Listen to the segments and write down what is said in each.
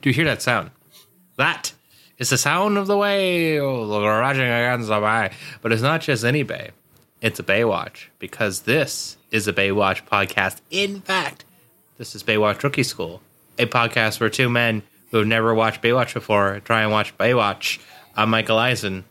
Do you hear that sound? That is the sound of the whale rushing against the bay. But it's not just any bay. It's a Baywatch because this is a Baywatch podcast. In fact, this is Baywatch Rookie School, a podcast where two men who have never watched Baywatch before try and watch Baywatch. I'm Michael Eisen.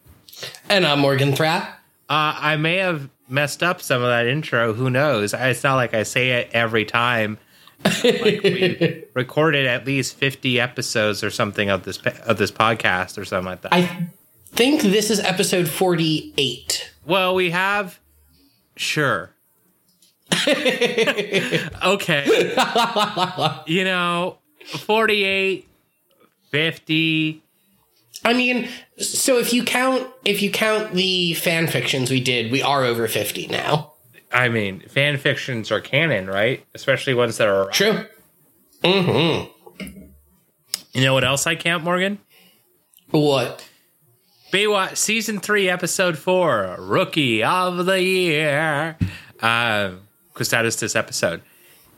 And I'm Morgan Thrapp. Uh, I may have messed up some of that intro. Who knows? It's not like I say it every time. Like we recorded at least 50 episodes or something of this of this podcast or something like that. I think this is episode 48. well, we have sure. okay. you know, 48 50 I mean, so if you count if you count the fan fictions we did, we are over 50 now. I mean, fan fictions are canon, right? Especially ones that are True. Mhm. You know what else I count, Morgan? What? Baywatch season three, episode four, rookie of the year. Because that is this episode.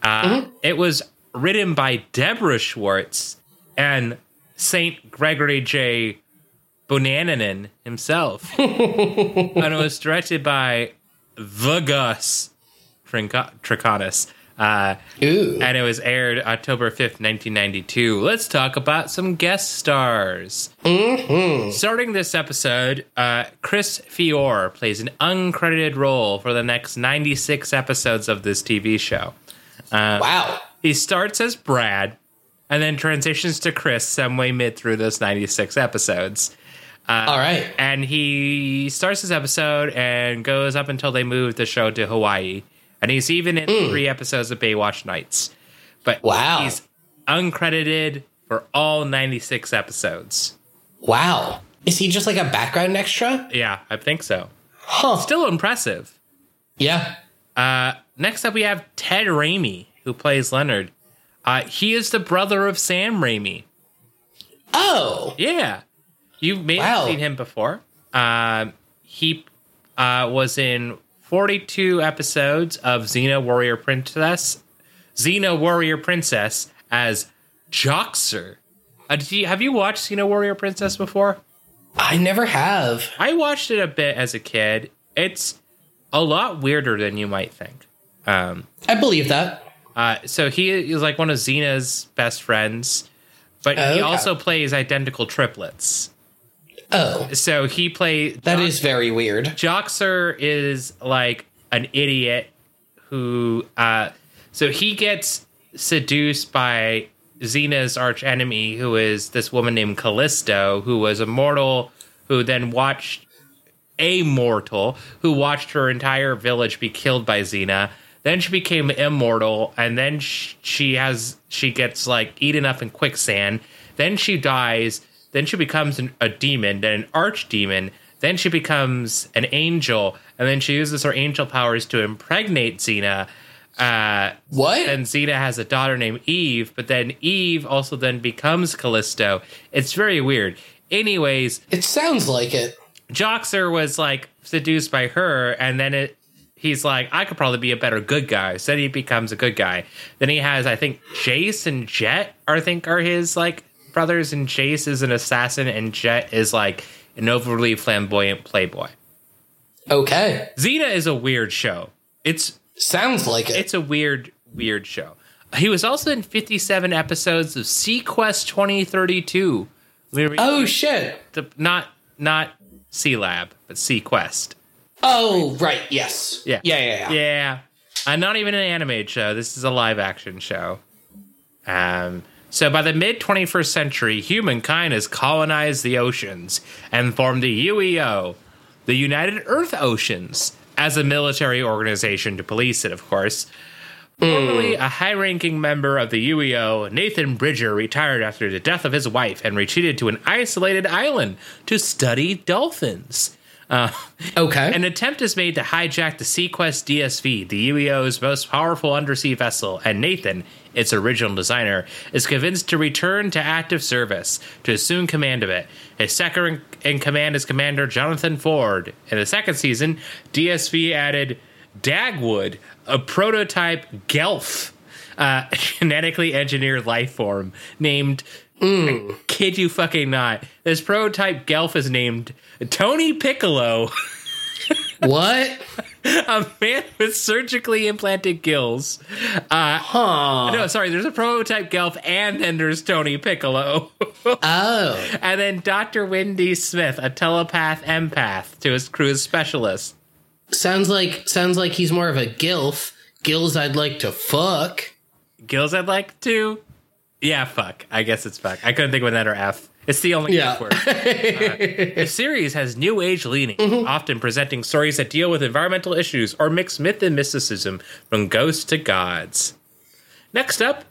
Uh, It was written by Deborah Schwartz and Saint Gregory J. Bonananen himself, and it was directed by the Gus Trikonis. Uh, and it was aired October 5th, 1992. Let's talk about some guest stars. Starting this episode, uh, Chris Fiore plays an uncredited role for the next 96 episodes of this TV show. wow. He starts as Brad and then transitions to Chris some way mid through those 96 episodes. All right. And he starts his episode and goes up until they move the show to Hawaii. And he's even in three episodes of Baywatch Nights. But Wow. he's uncredited for all 96 episodes. Wow. Is he just like a background extra? Yeah, I think so. Huh. Still impressive. Yeah. Uh, next up, we have Ted Raimi, who plays Leonard. Uh, he is the brother of Sam Raimi. Oh. Yeah. You may Wow. have seen him before. Um, he uh, was in 42 episodes of Xena Warrior Princess. Xena Warrior Princess as Joxer. Uh, did you, have you watched Xena Warrior Princess before? I never have. I watched it a bit as a kid. It's a lot weirder than you might think. Um, I believe that. uh, so he is like one of Xena's best friends, but he Okay. also plays identical triplets. Oh. So he plays That is very weird. Joxer is like an idiot who uh so he gets seduced by Xena's arch enemy, who is this woman named Callisto, who was a mortal who then watched a mortal who watched her entire village be killed by Xena. Then she became immortal, and then sh- she has she gets like eaten up in quicksand. Then she dies. Then she becomes an, a demon, then an archdemon. Then she becomes an angel, and then she uses her angel powers to impregnate Xena. Uh, What? and Xena has a daughter named Eve, but then Eve also then becomes Callisto. It's very weird. Anyways, it sounds like it. Joxer was like seduced by her, and then it he's like, I could probably be a better good guy. So then he becomes a good guy. Then he has, I think, Jace and Jet, I think, are his like brothers, and Jace is an assassin, and Jet is like an overly flamboyant playboy. Okay. Xena is a weird show. It's Sounds like it. it's a weird, weird show. He was also in 57 episodes of seaQuest 2032. Let me oh shit. the, not not Sealab, but seaQuest. Oh right. Yes. Yeah. Yeah. Yeah. Yeah. Yeah. Uh, not even an animated show. This is a live action show. Um, so by the mid 21st century, humankind has colonized the oceans and formed the UEO, the United Earth Oceans, as a military organization to police it, of course. Formerly a high ranking member of the UEO, Nathan Bridger retired after the death of his wife and retreated to an isolated island to study dolphins. Uh, Okay. an attempt is made to hijack the seaQuest DSV, the UEO's most powerful undersea vessel, and Nathan, its original designer, is convinced to return to active service to assume command of it. His second in command is Commander Jonathan Ford. In the second season, DSV added Dagwood, a prototype Gelf, uh, genetically engineered life form named. Kid you fucking not. This prototype Gelf is named Tony Piccolo, What? a man with surgically implanted gills. Uh, Huh. no, sorry, there's a prototype Gelf and then there's Tony Piccolo. Oh. and then Dr. Wendy Smith, a telepath empath to his crew's specialist. Sounds like sounds like he's more of a gilf. Gills I'd like to fuck. Gills I'd like to. Yeah, fuck. I guess it's fuck. I couldn't think of an letter F. It's the only Yeah. Word. Uh, the series has new age leaning, often presenting stories that deal with environmental issues or mix myth and mysticism from ghosts to gods. Next up,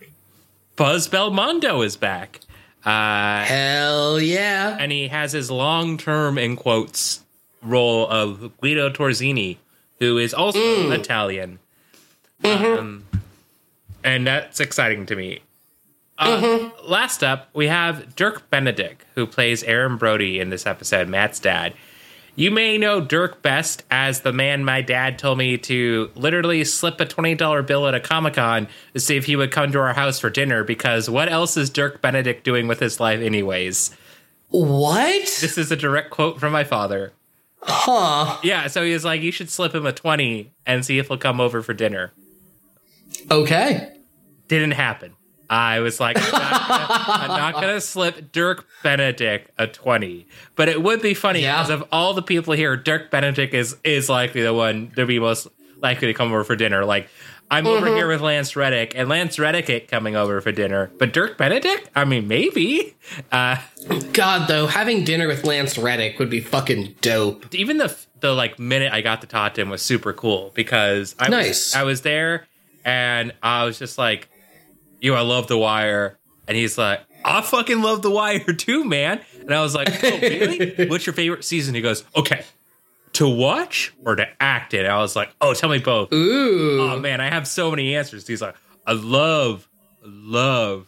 Buzz Belmondo is back. Uh, Hell yeah. and he has his long term, in quotes, role of Guido Torzini, who is also Italian. Um, and that's exciting to me. Uh, Last up, we have Dirk Benedict, who plays Aaron Brody in this episode, Matt's dad. You may know Dirk best as the man my dad told me to literally slip a $20 bill at a Comic Con to see if he would come to our house for dinner because what else is Dirk Benedict doing with his life, anyways? What? This is a direct quote from my father. Huh. Yeah, so he was like, you should slip him a 20 and see if he'll come over for dinner. Okay. Didn't happen. I was like, I'm not not gonna slip Dirk Benedict a 20. But it would be funny Yeah. because of all the people here, Dirk Benedict is is likely the one to be most likely to come over for dinner. Like, I'm over here with Lance Reddick, and Lance Reddick ain't coming over for dinner. But Dirk Benedict? I mean, maybe. Uh, God though, having dinner with Lance Reddick would be fucking dope. even the the like minute I got to talk to him was super cool because I Nice. was, I was there and I was just like, "Yo, I love The Wire," and he's like, "I fucking love The Wire too, man." And I was like, "Oh, really? What's your favorite season?" He goes, "Okay." To watch or to act in? I was like, "Oh, tell me both." Ooh. Oh man, I have so many answers. He's like, "I love, love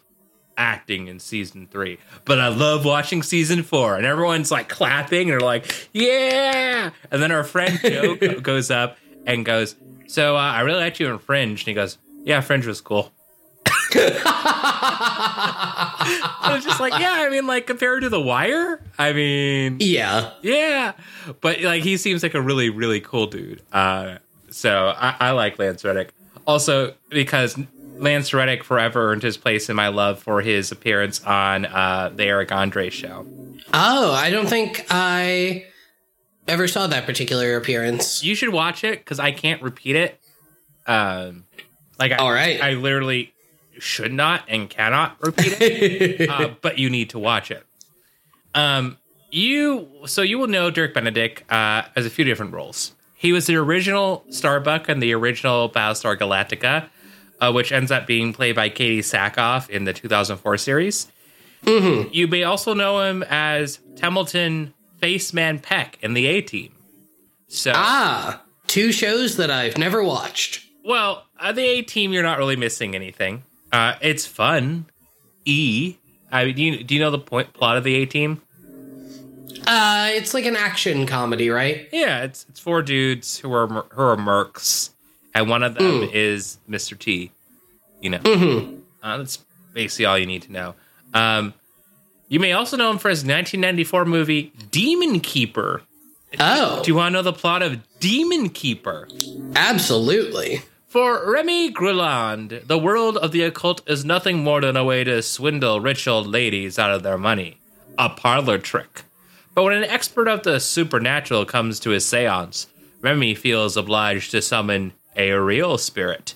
acting in season three, but I love watching season four. And everyone's like clapping and they're like, yeah. And then our friend Joe goes up and goes, So uh, I really liked you in Fringe. And he goes, Yeah, Fringe was cool. I was just like, Yeah, I mean, like compared to The Wire, I mean, yeah. yeah. But like he seems like a really, really cool dude. Uh, so I, I like Lance Reddick. Also, because Lance Reddick forever earned his place in my love for his appearance on uh, the Eric Andre show. Oh, I don't think I ever saw that particular appearance. You should watch it because I can't repeat it. Um, like, I, All right. I literally should not and cannot repeat it. uh, but you need to watch it. Um, you so you will know Dirk Benedict uh, as a few different roles. He was the original Starbuck in the original Battlestar Galactica, uh, which ends up being played by Katee Sackhoff in the 2004 series. You may also know him as Templeton Faceman Peck in the A Team. So, ah, two shows that I've never watched. well, uh, the A Team, you're not really missing anything. Uh, it's fun. E. I mean, do you, do you know the point plot of the A Team? Uh, it's like an action comedy, right? Yeah, it's it's four dudes who are who are mercs, and one of them is Mr. T. You know, uh, that's basically all you need to know. Um, you may also know him for his 1994 movie Demon Keeper. Oh, Do you want to know the plot of Demon Keeper? absolutely. For Remy Grilland, the world of the occult is nothing more than a way to swindle rich old ladies out of their money. A parlor trick. But when an expert of the supernatural comes to his seance, Remy feels obliged to summon a real spirit.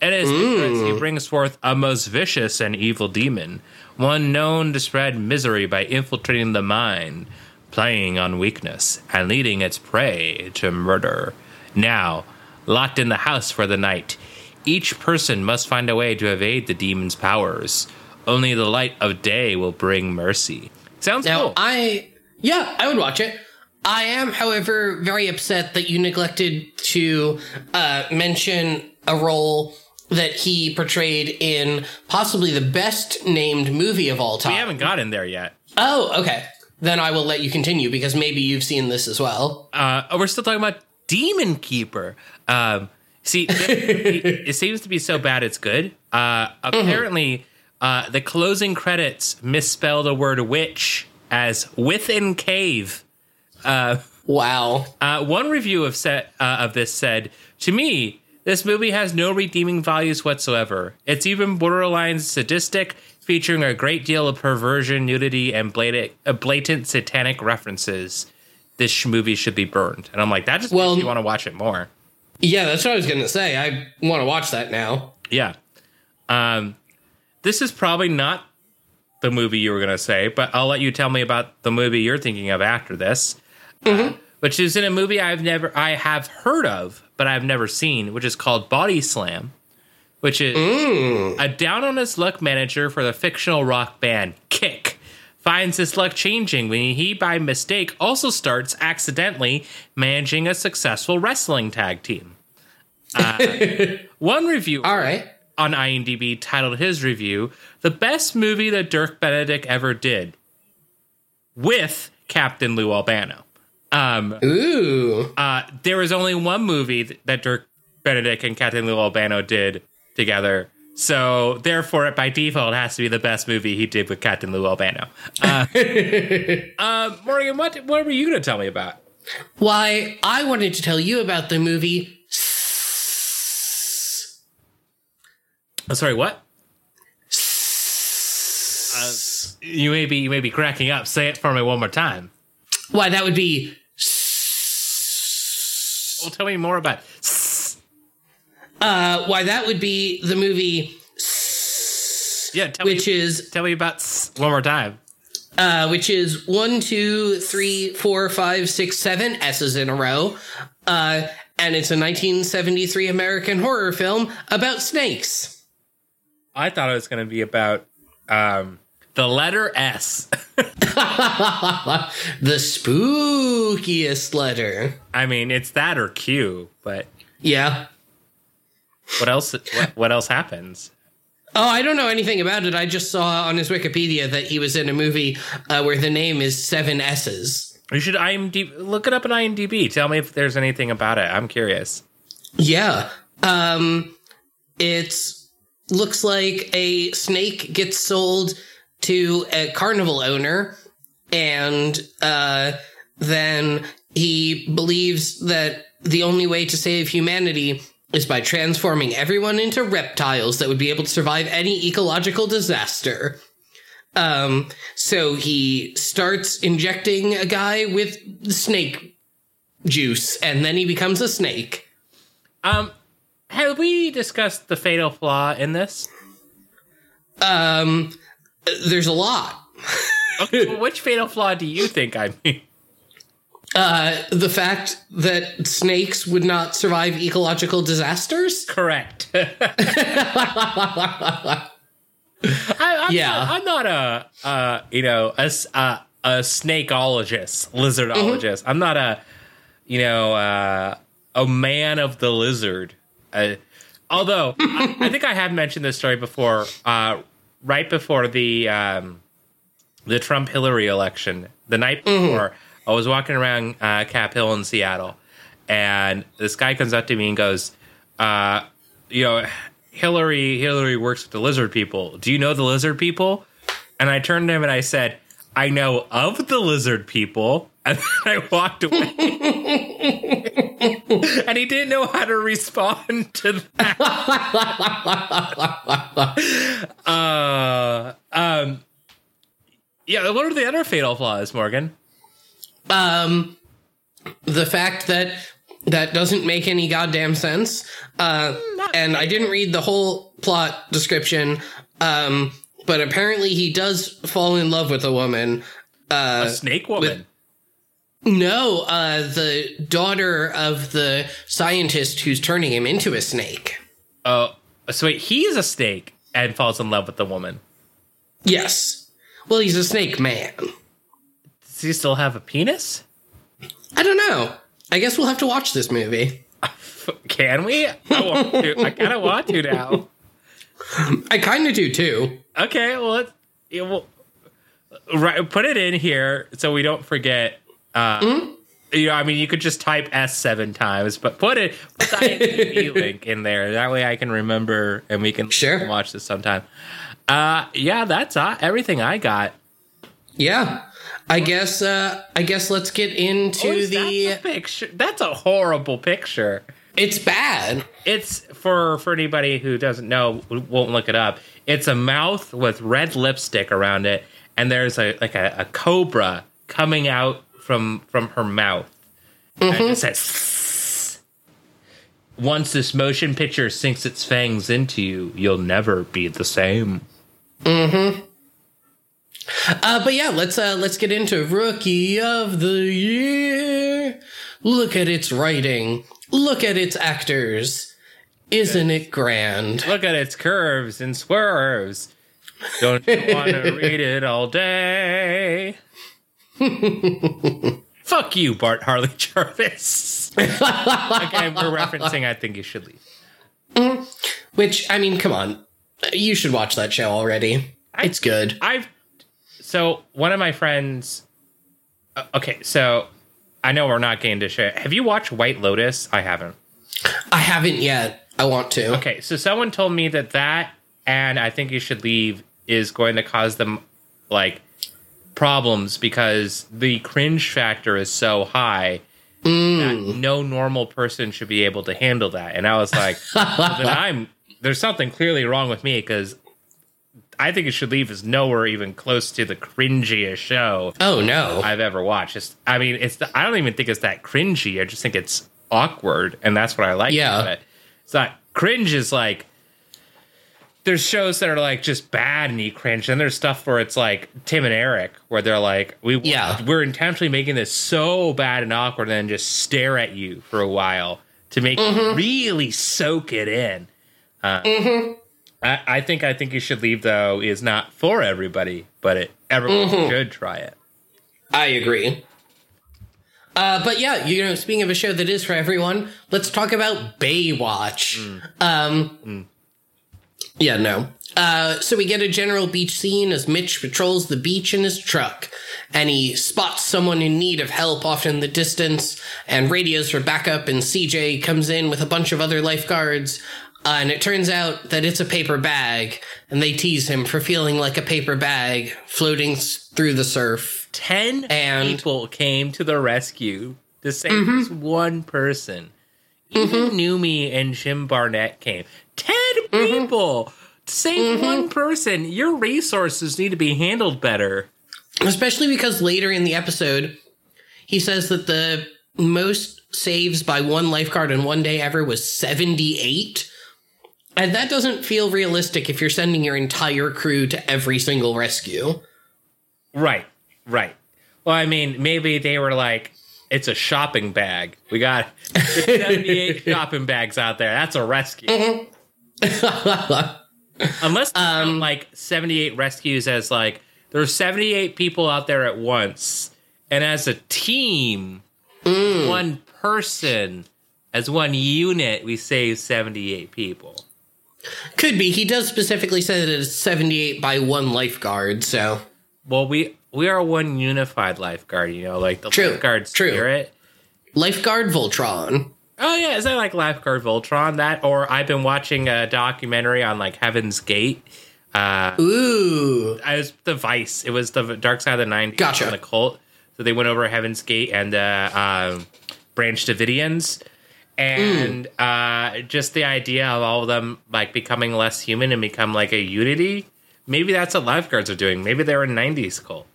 In his ignorance, he hmm. brings forth a most vicious and evil demon, one known to spread misery by infiltrating the mind, playing on weakness, and leading its prey to murder. Now, locked in the house for the night, each person must find a way to evade the demon's powers. Only the light of day will bring mercy. Sounds Now, cool. I yeah, I would watch it. I am, however, very upset that you neglected to uh, mention a role that he portrayed in possibly the best named movie of all time. we haven't gotten there yet. Oh, okay. Then I will let you continue because maybe you've seen this as well. uh, we're still talking about Demon Keeper. Um, See, it, it seems to be so bad it's good. Uh, apparently, uh, the closing credits misspelled the word witch as within cave. Wow. Uh, one review of set uh, of this said, "To me, this movie has no redeeming values whatsoever. It's even borderline sadistic, featuring a great deal of perversion, nudity, and blatant, uh, blatant satanic references. This movie should be burned." And I'm like, that just Well- makes me want to watch it more. Yeah, that's what I was going to say. I want to watch that now. Yeah. Um, this is probably not the movie you were going to say, but I'll let you tell me about the movie you're thinking of after this, uh, which is in a movie I've never, I have heard of, but I've never seen, which is called Body Slam, which is a down on his luck manager for the fictional rock band Kick. Finds his luck changing when he, by mistake, also starts accidentally managing a successful wrestling tag team. Uh, one review All right. on IMDb titled his review "The Best Movie That Dirk Benedict Ever Did," with Captain Lou Albano. Um, Ooh. uh, there was only one movie that Dirk Benedict and Captain Lou Albano did together, so therefore, it by default has to be the best movie he did with Captain Lou Albano. Uh, uh, Morgan, what what were you going to tell me about? Why, I wanted to tell you about the movie. Oh, sorry, what? Uh, you may be you may be cracking up. Say it for me one more time. Why, that would be. Well, tell me more about. Uh, why, that would be the movie, Yeah, tell which me. is Tell me about one more time. uh, which is one, two, three, four, five, six, seven S's in a row. Uh, and it's a 1973 American horror film about snakes. I thought it was going to be about um, the letter S. the spookiest letter. I mean, it's that or Q, but Yeah. What else? What, what else happens? Oh, I don't know anything about it. I just saw on his Wikipedia that he was in a movie uh, where the name is Seven S's. You should IMDb look it up in IMDb. Tell me if there's anything about it. I'm curious. Yeah. Um, it looks like a snake gets sold to a carnival owner, and uh, then he believes that the only way to save humanity is by transforming everyone into reptiles that would be able to survive any ecological disaster. Um, so he starts injecting a guy with snake juice, and then he becomes a snake. Um, have we discussed the fatal flaw in this? Um, there's a lot. Okay, which fatal flaw do you think I mean? Uh, the fact that snakes would not survive ecological disasters. Correct. I, I'm Yeah. Not, I'm not a, uh, you know, a, uh, a snakeologist, lizardologist. I'm not a, you know, uh, a man of the lizard. Uh, although I, I think I have mentioned this story before. Uh, right before the um, the Trump Hillary election, the night before, I was walking around uh, Cap Hill in Seattle, and this guy comes up to me and goes, uh, "You know, Hillary Hillary works with the lizard people. Do you know the lizard people?" And I turned to him and I said, "I know of the lizard people." And then I walked away. and he didn't know how to respond to that. uh, um, yeah, what are the other fatal flaws, Morgan? Um, the fact that that doesn't make any goddamn sense. Uh, and I didn't read the whole plot description. Um, but apparently he does fall in love with a woman. Uh, A snake woman. no, uh, the daughter of the scientist who's turning him into a snake. Oh, so wait, he's a snake and falls in love with the woman. Yes. Well, he's a snake man. Does he still have a penis? I don't know. I guess we'll have to watch this movie. Can we? I. I kind of want to now. I kind of do too. Okay, well, let's, yeah, well, right, put it in here so we don't forget. Uh, You know, I mean, you could just type S seven times, but put it put the IMDb link in there. That way, I can remember, and we can Sure. watch this sometime. Uh, yeah, that's uh, everything I got. Yeah. I guess uh I guess let's get into Oh, is that the picture. That's a horrible picture. it's bad. It's for for anybody who doesn't know, won't look it up. It's a mouth with red lipstick around it, and there's a like a, a cobra coming out from from her mouth. And it says, "Once this motion picture sinks its fangs into you, you'll never be the same." Uh but yeah, let's uh let's get into rookie of the year. Look at its writing. Look at its actors. Isn't it grand? Look at its curves and swerves. Don't you want to read it all day? Fuck you, Bart Harley Jarvis. okay, we're referencing I think you should leave. Which I mean, come on. You should watch that show already. It's good. I've so one of my friends. uh, Okay, so I know we're not getting to share. Have you watched White Lotus? I haven't. I haven't yet. I want to. Okay, so someone told me that that and I think you should leave is going to cause them like problems because the cringe factor is so high that no normal person should be able to handle that. And I was like, well, then I'm there's something clearly wrong with me because I think It should leave is nowhere even close to the cringiest show Oh no. I've ever watched. It's, I mean, it's the, I don't even think it's that cringy. I just think it's awkward, and that's what I like. Yeah. about it. it's not cringe. Is like there's shows that are like just bad and you cringe, and there's stuff where it's like Tim and Eric, where they're like, we Yeah. we're intentionally making this so bad and awkward, and then just stare at you for a while to make you really soak it in. Uh, I, I think I think you should leave though is not for everybody, but it everyone should try it. I agree. Uh, but yeah, you know, speaking of a show that is for everyone, let's talk about Baywatch. Um, yeah, no. Uh, so we get a general beach scene as Mitch patrols the beach in his truck, and he spots someone in need of help off in the distance, and radios for backup. And CJ comes in with a bunch of other lifeguards, uh, and it turns out that it's a paper bag, and they tease him for feeling like a paper bag floating s- through the surf. 10 And- people came to the rescue to save Mm-hmm. this one person. Even Numi and Jim Barnett came. 10 Mm-hmm. people to save one person. Your resources need to be handled better. Especially because later in the episode, he says that the most saves by one lifeguard in one day ever was 78. And that doesn't feel realistic if you're sending your entire crew to every single rescue. Right, right. Well, I mean, maybe they were like, it's a shopping bag. We got 78 shopping bags out there. That's a rescue. Mm-hmm. Unless Um, um, like 78 rescues as like there's 78 people out there at once, and as a team, Mm. one person, as one unit, we save 78 people. Could be. He does specifically say that it's 78 by one lifeguard, so. Well, we we are one unified lifeguard, you know, like the True, lifeguard true. spirit. Lifeguard Voltron. Oh yeah, is that like Lifeguard Voltron? That or I've been watching a documentary on like Heaven's Gate. Uh, Ooh. I was the Vice. It was the Dark Side of the '90s. Gotcha. The cult. So they went over Heaven's Gate and uh, um, Branch Davidians, and uh, just the idea of all of them like becoming less human and become like a unity. Maybe that's what lifeguards are doing. Maybe they're a '90s cult.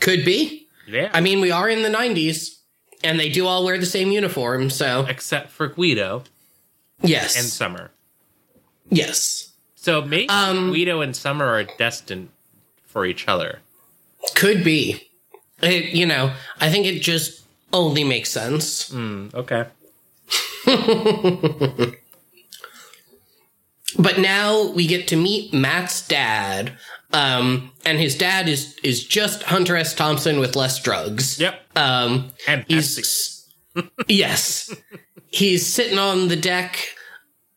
Could be. Yeah, I mean, we are in the 90s, and they do all wear the same uniform, so. except for Guido Yes. and Summer. yes. So maybe Um, Guido and Summer are destined for each other. Could be. It, you know, I think it just only makes sense. Hmm, okay. But now we get to meet Matt's dad. Um, and his dad is is just Hunter S. Thompson with less drugs. Yep. Um, And he's yes, he's sitting on the deck,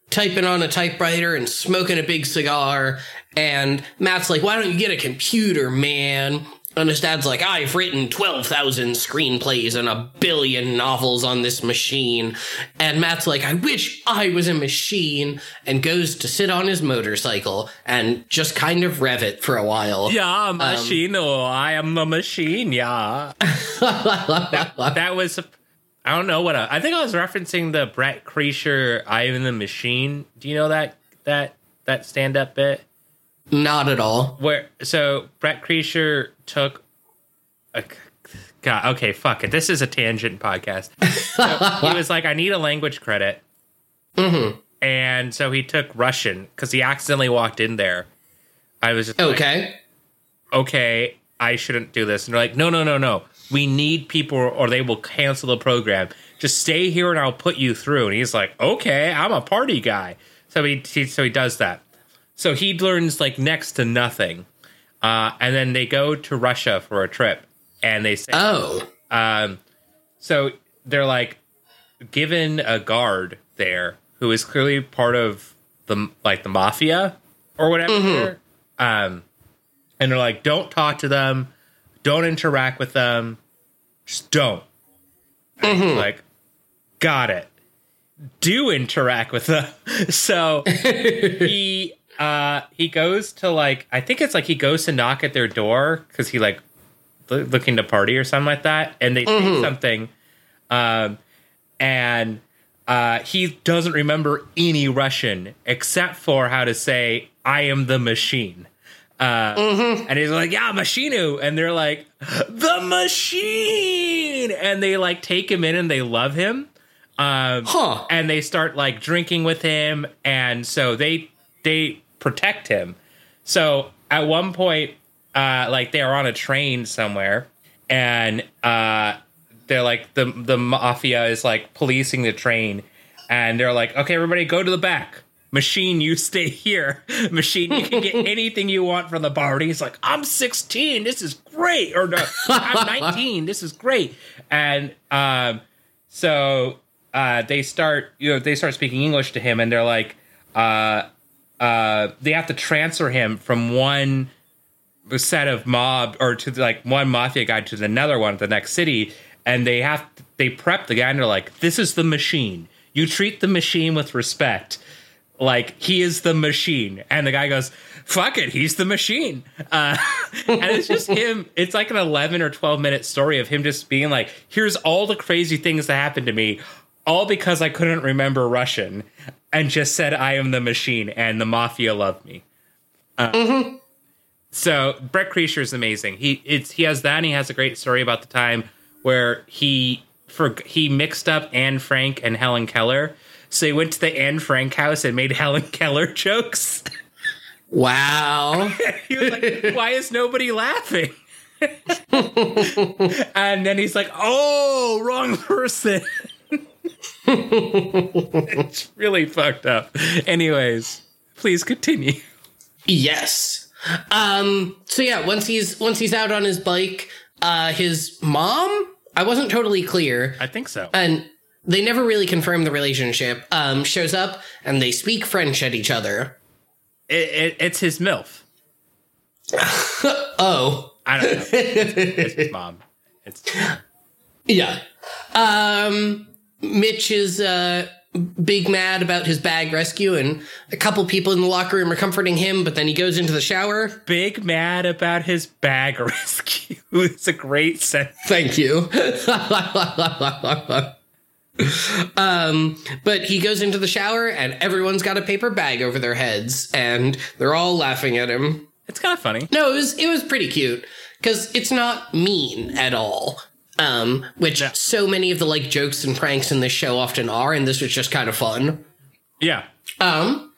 typing on a typewriter and smoking a big cigar. And Matt's like, "Why don't you get a computer, man?" And his dad's like, I've written 12,000 screenplays and a billion novels on this machine. And Matt's like, I wish I was a machine, and goes to sit on his motorcycle and just kind of rev it for a while. Yeah, um, machine. oh, I am the machine. Yeah. that was. I don't know what I, I think I was referencing the Bert Kreischer "I Am the Machine." Do you know that that that stand up bit? Not at all. Where so Bert Kreischer took a God, okay, fuck it. This is a tangent podcast. So he was like, I need a language credit. Mm-hmm. And so he took Russian because he accidentally walked in there. I was just like, Okay. okay, I shouldn't do this. And they're like, no, no, no, no. We need people or they will cancel the program. Just stay here and I'll put you through. And he's like, okay, I'm a party guy. So he, he so he does that. So he learns like next to nothing. Uh, and then they go to Russia for a trip. And they say, Oh. um, so they're like given a guard there who is clearly part of the like the mafia or whatever. Um, and they're like, don't talk to them, don't interact with them, just don't. He's Like, got it. Do interact with them. So he uh he goes to like I think it's like he goes to knock at their door because he like lo- looking to party or something like that, and they say something, um, and uh, he doesn't remember any Russian except for how to say "I am the machine." Uh, And he's like, "Yeah, machinu," and they're like, "The machine," and they like take him in and they love him. Um, Huh. and they start like drinking with him and so they they protect him. So at one point uh like they're on a train somewhere and uh they're like the the mafia is like policing the train and they're like okay everybody go to the back. Machine you stay here. Machine you can get anything you want from the bar. And he's like i'm 16 this is great. Or no i'm 19 this is great. And um so uh, they start, you know, they start speaking English to him, and they're like, uh, uh, they have to transfer him from one set of mob or to like one mafia guy to another one at the next city, and they have they prep the guy, and they're like, "This is the machine. You treat the machine with respect." Like he is the machine, and the guy goes, "Fuck it, he's the machine." Uh, and it's just him. It's like an eleven or twelve minute story of him just being like, "Here's all the crazy things that happened to me, all because I couldn't remember Russian, and just said I am the machine, and the mafia loved me." Uh, So Bert Kreischer is amazing. He it's he has that, and he has a great story about the time where he for he mixed up Anne Frank and Helen Keller. So he went to the Anne Frank house and made Helen Keller jokes. Wow. he was like, "Why is nobody laughing?" and then he's like, "Oh, wrong person." It's really fucked up. Anyways, please continue. Yes. Um so yeah, once he's once he's out on his bike, uh his mom, I wasn't totally clear, I think so. and they never really confirmed the relationship. Um shows up and they speak French at each other. It, it, it's his milf. Oh. I don't know. It's, it's his mom. It's Yeah. Um Mitch is uh big mad about his bag rescue and a couple people in the locker room are comforting him, but then he goes into the shower. big mad about his bag rescue. it's a great sentence. Thank you. um, but he goes into the shower and everyone's got a paper bag over their heads and they're all laughing at him. It's kind of funny. No, it was it was pretty cute because it's not mean at all. Um, which Yeah. so many of the like jokes and pranks in this show often are, and this was just kind of fun. Yeah. Um,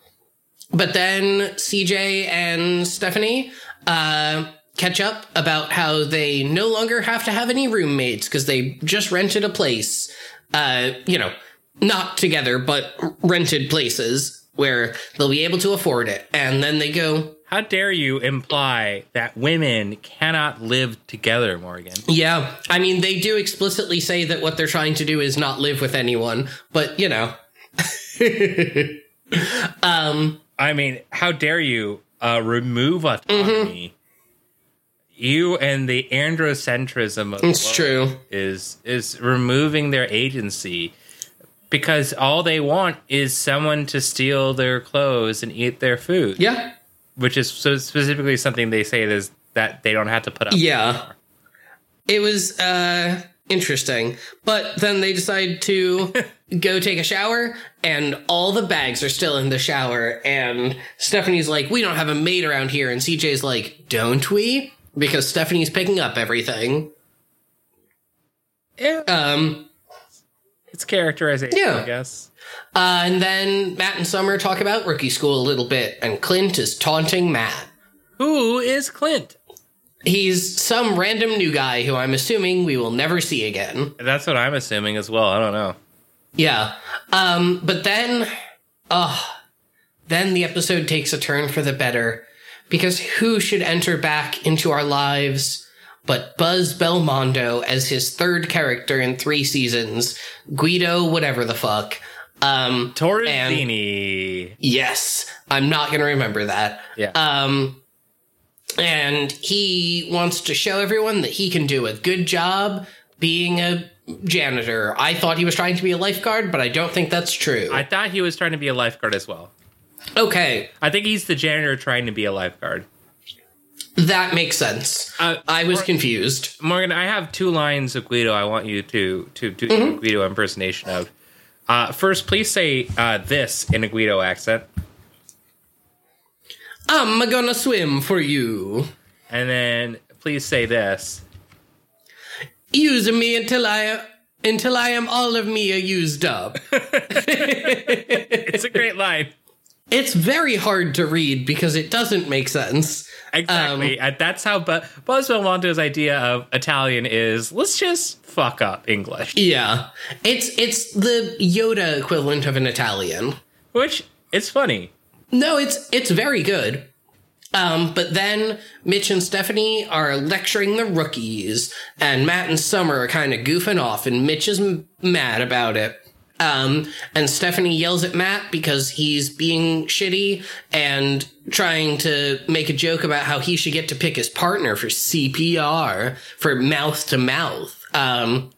but then CJ and Stephanie uh, catch up about how they no longer have to have any roommates because they just rented a place. Uh, you know, not together, but rented places where they'll be able to afford it. And then they go, How dare you imply that women cannot live together, Morgan? yeah. I mean, they do explicitly say that what they're trying to do is not live with anyone, but you know. um, I mean, how dare you uh, remove autonomy? you and the androcentrism of It's true. is is removing their agency because all they want is someone to steal their clothes and eat their food. Yeah. Which is so specifically something they say is that they don't have to put up. Yeah. It was uh interesting. But then they decide to go take a shower and all the bags are still in the shower and Stephanie's like, "We don't have a maid around here." And CJ's like, "Don't we?" Because Stephanie's picking up everything. Yeah, Um it's characterization, Yeah. I guess. uh, and then Matt and Summer talk about rookie school a little bit and Clint is taunting Matt. Who is Clint? He's some random new guy who I'm assuming we will never see again. That's what I'm assuming as well. I don't know. Yeah. Um, but then, uh, then the episode takes a turn for the better because who should enter back into our lives but Buzz Belmondo as his third character in three seasons, Guido, whatever the fuck. Um, Torresini. yes, I'm not gonna remember that. Yeah. Um, and he wants to show everyone that he can do a good job being a janitor. I thought he was trying to be a lifeguard, but I don't think that's true. I thought he was trying to be a lifeguard as well. okay, I think he's the janitor trying to be a lifeguard. That makes sense. Uh, I was confused. Morgan, I have two lines of Guido I want you to to do Mm-hmm. a Guido impersonation of. Uh, first, please say uh, this in a Guido accent, I'm gonna swim for you. and then please say this. Use me until I until I am all of me used up. It's a great line. it's very hard to read because it doesn't make sense. Exactly. Um, That's how Bu- Buzz Belmondo's idea of Italian is. Let's just fuck up English, Yeah. It's it's the Yoda equivalent of an Italian. which it's funny. No, it's it's very good. Um, but then Mitch and Stephanie are lecturing the rookies, and Matt and Summer are kind of goofing off, and Mitch is m- mad about it. Um, and Stephanie yells at Matt because he's being shitty and trying to make a joke about how he should get to pick his partner for CPR, for mouth to mouth. Um,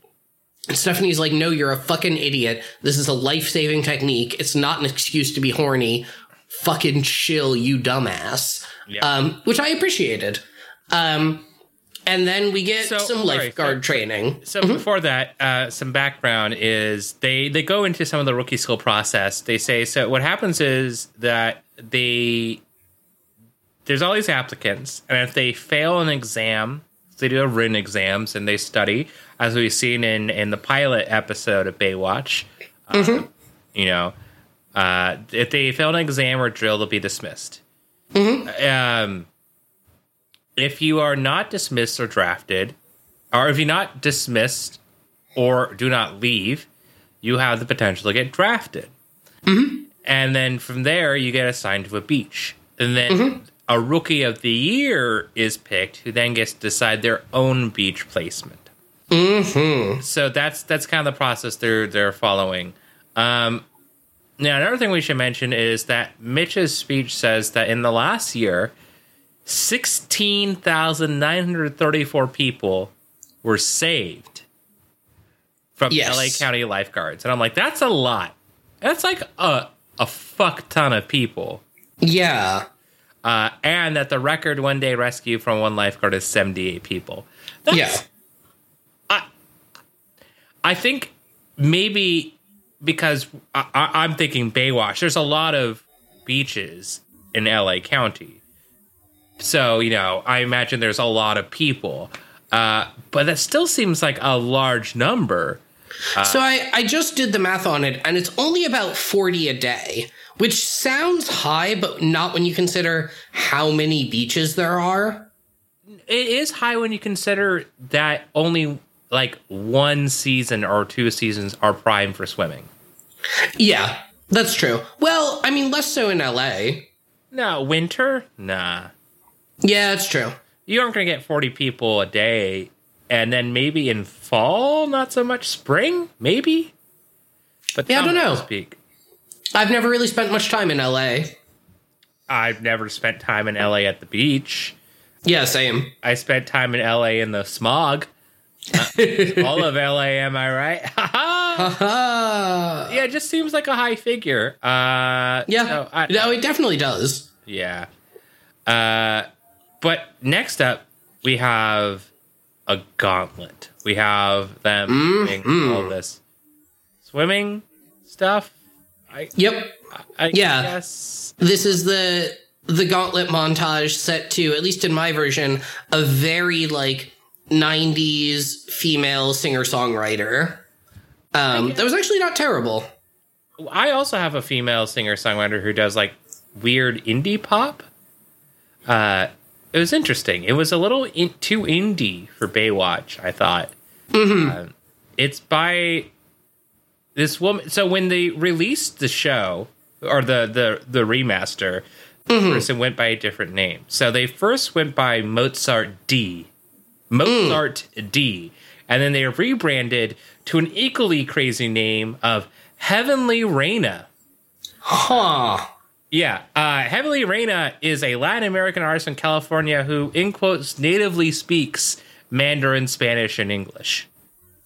and Stephanie's like, no, you're a fucking idiot. This is a life saving technique. It's not an excuse to be horny. Fucking chill, you dumbass. Yeah. Um, which I appreciated. Um, and then we get So, some lifeguard so- training. So before that, uh, some background is they they go into some of the rookie school process. They say so. What happens is that they there's all these applicants, and if they fail an exam, they do a written exams and they study, as we've seen in in the pilot episode of Baywatch. Uh, you know, uh, if they fail an exam or drill, they'll be dismissed. Um, if you are not dismissed or drafted, or if you're not dismissed or do not leave, you have the potential to get drafted. Mm-hmm. And then from there, you get assigned to a beach. And then mm-hmm. a rookie of the year is picked, who then gets to decide their own beach placement. Mm-hmm. So that's that's kind of the process they're they're following. Um, now, another thing we should mention is that Mitch's speech says that in the last year, 16,934 people were saved from Yes. LA County lifeguards. And I'm like, that's a lot. That's like a, a fuck ton of people. Yeah. Uh, and that the record one day rescue from one lifeguard is 78 people. That's, Yeah. I think maybe because I, I, I'm thinking Baywatch, there's a lot of beaches in LA County. So, you know, I imagine there's a lot of people. Uh, but that still seems like a large number. so I, I just did the math on it, and it's only about 40 a day, which sounds high, but not when you consider how many beaches there are. It is high when you consider that only like one season or two seasons are prime for swimming. Yeah, that's true. Well, I mean, less so in LA. No, winter? Nah. Yeah, that's true. you aren't going to get 40 people a day and then maybe in fall not so much spring maybe but Yeah, I don't know. speak I've never really spent much time in LA. i've never spent time in la at the beach Yeah, same. I spent time in LA in the smog. Uh, all of LA, am I right? Yeah, it just seems like a high figure. Uh, yeah. so I- no, it definitely does. yeah. Uh, but next up, we have a gauntlet. We have them Mm-hmm. doing all this swimming stuff. I, Yep. I Yeah. guess. This is the the gauntlet montage set to, at least in my version, a very like 90s female singer songwriter. Um, that was actually not terrible. I also have a female singer songwriter who does like weird indie pop. Uh, it was interesting. It was a little in- too indie for Baywatch. I thought. Uh, it's by this woman. So when they released the show or the the the remaster, the person went by a different name. So they first went by Mozart D, Mozart D, and then they rebranded to an equally crazy name of Heavenly Reina. Huh. Yeah, uh, Heavenly Reina is a Latin American artist in California who, in quotes, natively speaks Mandarin, Spanish, and English.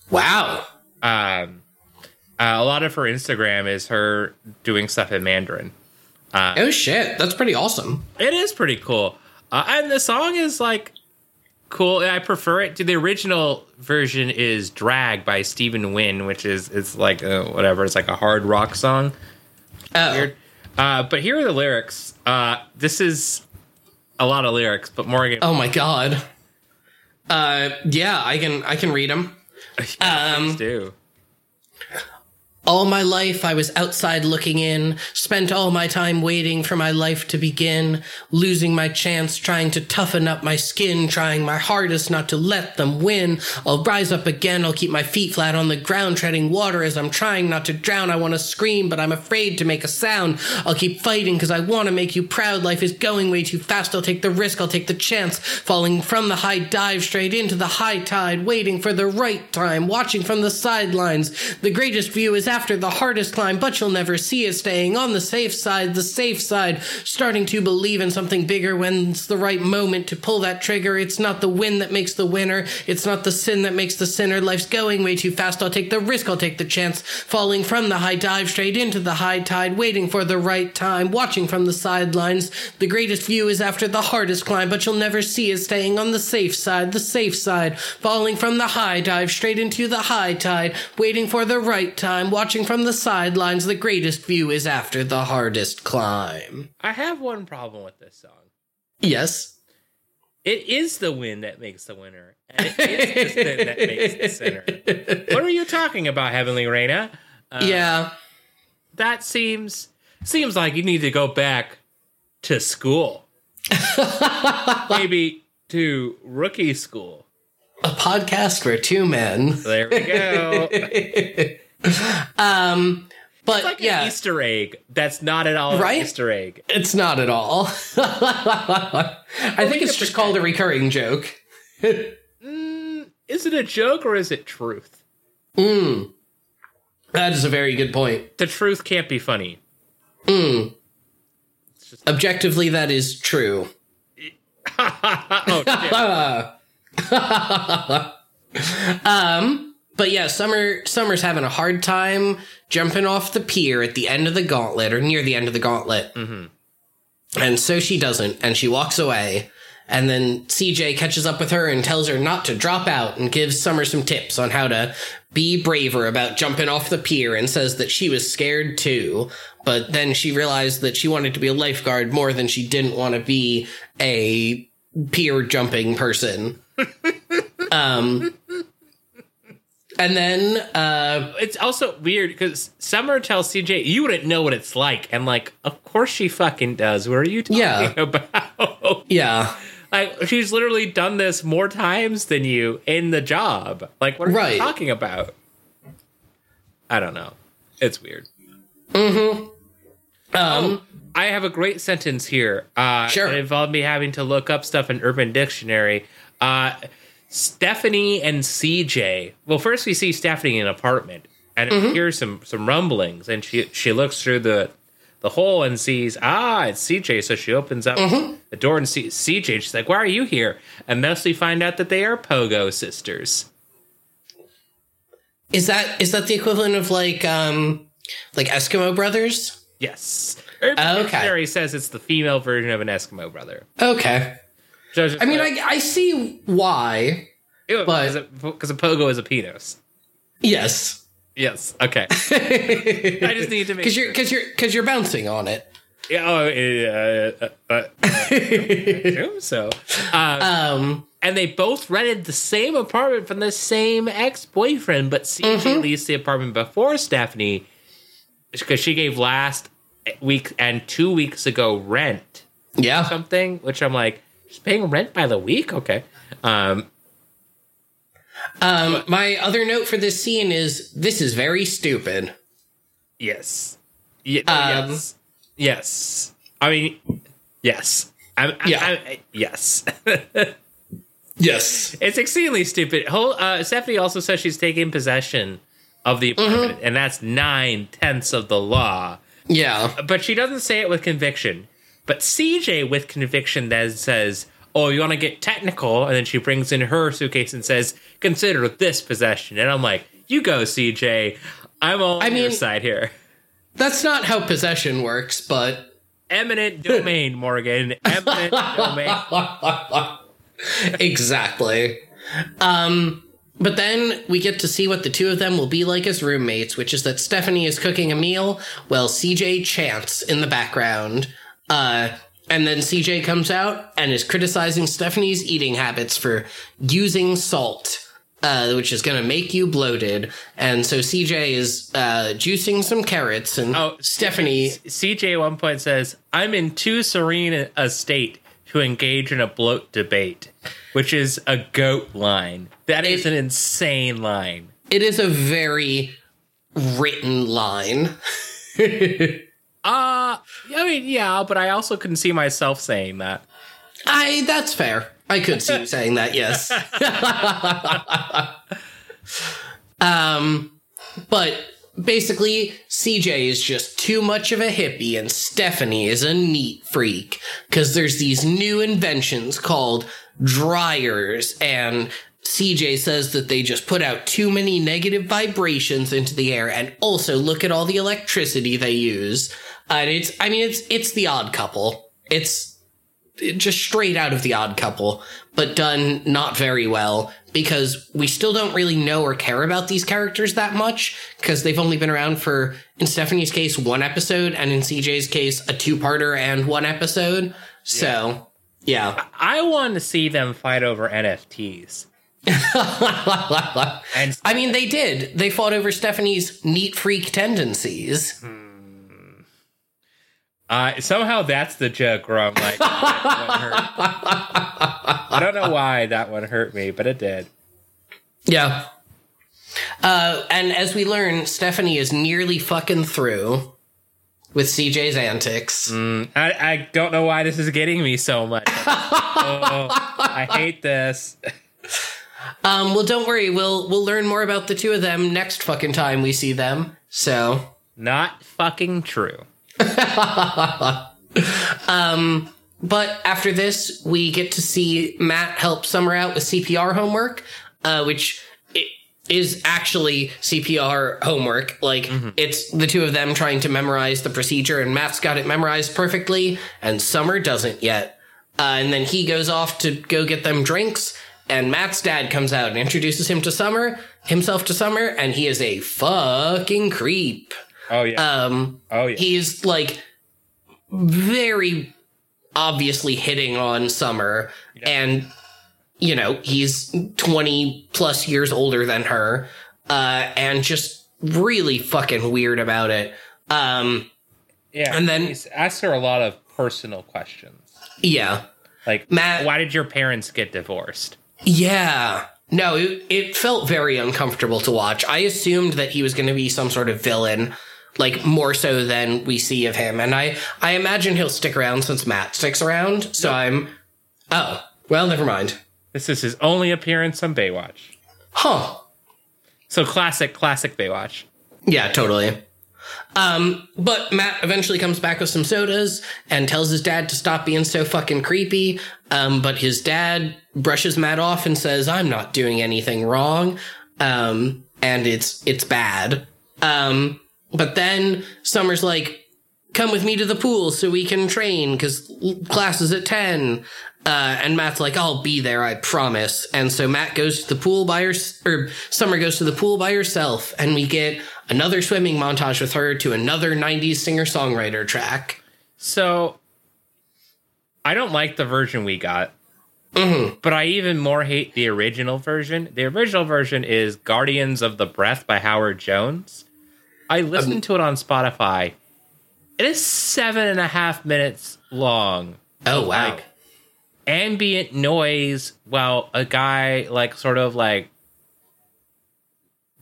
Wow. Um, uh, a lot of her Instagram is her doing stuff in Mandarin. Oh shit, that's pretty awesome. It is pretty cool, uh, and the song is like cool. I prefer it to the original version. Is "Drag" by Stephen Wynn, which is it's like uh, whatever. It's like a hard rock song. Oh. Weird. Uh, but here are the lyrics. Uh, this is a lot of lyrics, but Morgan, Oh my god. Uh, yeah, I can I can read them. Um, do. All my life I was outside looking in, spent all my time waiting for my life to begin, losing my chance, trying to toughen up my skin, trying my hardest not to let them win. I'll rise up again, I'll keep my feet flat on the ground, treading water as I'm trying not to drown. I want to scream, but I'm afraid to make a sound. I'll keep fighting because I want to make you proud. Life is going way too fast. I'll take the risk, I'll take the chance, falling from the high dive straight into the high tide, waiting for the right time, watching from the sidelines. The greatest view is after the hardest climb, but you'll never see it. Staying on the safe side, the safe side, starting to believe in something bigger when it's the right moment to pull that trigger. It's not the win that makes the winner. It's not the sin that makes the sinner. Life's going way too fast. I'll take the risk. I'll take the chance. Falling from the high dive straight into the high tide, waiting for the right time, watching from the sidelines. The greatest view is after the hardest climb, but you'll never see it. Staying on the safe side, the safe side, falling from the high dive straight into the high tide, waiting for the right time, watching from the sidelines. The greatest view is after the hardest climb. I have one problem with this song. Yes. It is the win that makes the winner, and it is the sin that makes the sinner. What are you talking about, Heavenly Reina? Uh, yeah. that seems seems like you need to go back to school, maybe to rookie school. A podcast for two men. There we go. Um, but like yeah, an Easter egg. That's not at all Right? an Easter egg. it's not at all. I think it's just called a recurring joke. Mm, is it a joke or is it truth? Mm. That is a very good point. The truth can't be funny. Mm. Objectively, that is true. oh, um, but yeah, Summer Summer's having a hard time jumping off the pier at the end of the gauntlet or near the end of the gauntlet. And so she doesn't, and she walks away. And then CJ catches up with her and tells her not to drop out and gives Summer some tips on how to be braver about jumping off the pier and says that she was scared too. But then she realized that she wanted to be a lifeguard more than she didn't want to be a pier jumping person. um, and then, uh, it's also weird because Summer tells CJ, "You wouldn't know what it's like," and like, of course she fucking does. What are you talking Yeah. about? yeah. like, she's literally done this more times than you in the job. Like, what are Right. you talking about? I don't know. It's weird. Hmm. Um, I have a great sentence here. Uh, Sure. It involved me having to look up stuff in Urban Dictionary. Uh, Stephanie and CJ. Well, first we see Stephanie in an apartment, and Mm-hmm. hears some some rumblings, and she she looks through the the hole and sees ah it's CJ. So she opens up the door and sees CJ. She's like, "Why are you here?" And thus we find out that they are Pogo sisters. Is that is that the equivalent of like um like Eskimo brothers? Yes. Urban Okay. Dictionary says it's the female version of an Eskimo brother. Okay. So I mean, like- I I see why. Because a, pogo is a penis. Yes. Yes. Okay. I just need to make Because you're because you're because you're bouncing on it. Yeah, oh, uh, uh, uh, assume so. Uh, Um. and they both rented the same apartment from the same ex-boyfriend, but CJ Mm-hmm. leased the apartment before Stephanie because she gave last week and two weeks ago rent Yeah. something, which I'm like, she's paying rent by the week. Okay. Um, Um. My other note for this scene is this is very stupid. yes. Ye- Um, yes. Yes. I mean, yes. I'm, I'm- Yeah. I'm- yes. Yes. It's exceedingly stupid. Whole, uh, Stephanie also says she's taking possession of the apartment, and that's nine tenths of the law. Yeah. But she doesn't say it with conviction. But CJ, with conviction, then says, "Oh, you want to get technical?" And then she brings in her suitcase and says, "Consider this possession." And I'm like, "You go, CJ. I'm on your mean- side here." That's not how possession works, but Eminent domain, Morgan. Eminent domain. exactly. Um, but then we get to see what the two of them will be like as roommates, which is that Stephanie is cooking a meal while CJ chants in the background. Uh, and then CJ comes out and is criticizing Stephanie's eating habits for using salt. Uh, which is going to make you bloated. And so CJ is uh, juicing some carrots, and Oh, Stephanie CJ at one point says, I'm in too serene a- state to engage in a bloat debate, which is a goat line. That is It- an insane line. it is a very written line. Uh, I mean, yeah, but I also couldn't see myself saying that. I that's fair. I could see you saying that, yes. um but basically CJ is just too much of a hippie and Stephanie is a neat freak cuz there's these new inventions called dryers and CJ says that they just put out too many negative vibrations into the air and also look at all the electricity they use. And it's I mean it's it's the odd couple. It's just straight out of the odd couple, but done not very well because we still don't really know or care about these characters that much because they've only been around for, in Stephanie's case, one episode, and in CJ's case, a two parter and one episode. So, yeah. I want to see them fight over NFTs. I mean, they did. They fought over Stephanie's neat freak tendencies. Hmm. Uh, somehow that's the joke where I'm like, hurt. I don't know why that one hurt me, but it did. Yeah. Uh, and as we learn, Stephanie is nearly fucking through with CJ's antics. I, I don't know why this is getting me so much. oh, I hate this. Um, well, don't worry. We'll we'll learn more about the two of them next fucking time we see them. So, Not fucking true. but after this, we get to see Matt help Summer out with CPR homework, uh, which is actually CPR homework. Like it's the two of them trying to memorize the procedure, and Matt's got it memorized perfectly, and Summer doesn't yet. Uh, and then he goes off to go get them drinks, and Matt's dad comes out and introduces him to Summer, himself to Summer, and he is a fucking creep. Oh yeah. Um, oh yeah. he's like very obviously hitting on Summer, and you know he's twenty plus years older than her, uh, and just really fucking weird about it. Um, yeah. and then- he's asked her a lot of personal questions, yeah, like Matt- why did your parents get divorced? yeah. No, it, it felt very uncomfortable to watch. I assumed that he was going to be some sort of villain, like more so than we see of him, and I I imagine he'll stick around since Matt sticks around. So I'm, oh well, never mind. This is his only appearance on Baywatch. Huh. So classic, classic Baywatch. Yeah, totally. Um, but Matt eventually comes back with some sodas and tells his dad to stop being so fucking creepy. Um, but his dad brushes Matt off and says, I'm not doing anything wrong. Um, and it's, it's bad. Um, but then Summer's like, come with me to the pool so we can train because class is at 10. Uh, and Matt's like, I'll be there, I promise. And so Matt goes to the pool by her, or Summer goes to the pool by herself, and we get another swimming montage with her to another 90s singer songwriter track. So I don't like the version we got. But I even more hate the original version. The original version is Guardians of the Breath by Howard Jones. I listened to it on Spotify. It is seven and a half minutes long. Oh, wow. Like ambient noise while a guy like sort of like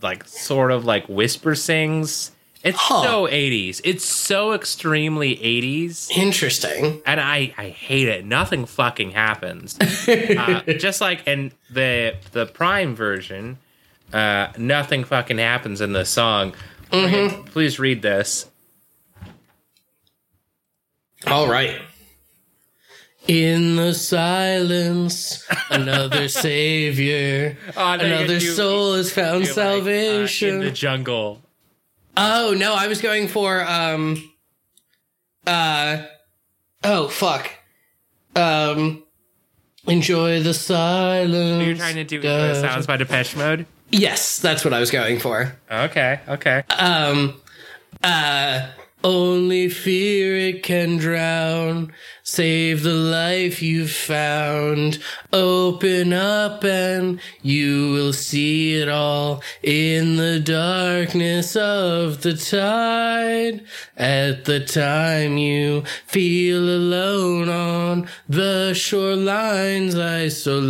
like sort of like whisper sings. It's Huh. so 80s. It's so extremely 80s Interesting. and I I hate it. Nothing fucking happens. uh, just like in the the Prime version, uh, nothing fucking happens in the song. Please read this. All right. In the silence, another savior, Oh, I you another soul has found You're like, uh, salvation. in the jungle. Oh no, I was going for um uh oh fuck. Um enjoy the silence. You're trying to do uh, sounds by Depeche Mode. Yes, that's what I was going for. Okay, okay. Um uh only fear it can drown. Save the life you've found. Open up and you will see it all in the darkness of the tide. At the time you feel alone on the shoreline's isolation.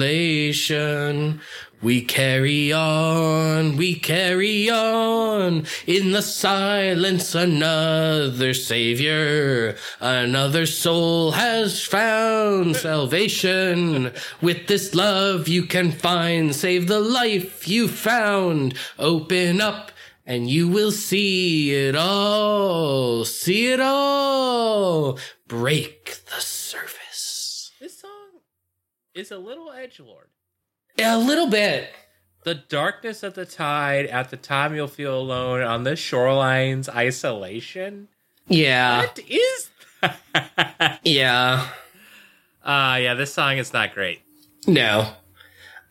We carry on, we carry on. In the silence, another savior, another soul has found salvation. With this love you can find, save the life you found. Open up and you will see it all, see it all. Break the surface. This song is a little edge lord. A little bit. The darkness of the tide. At the time, you'll feel alone on the shoreline's isolation. Yeah. What is that? Yeah. Uh, yeah, this song is not great. No.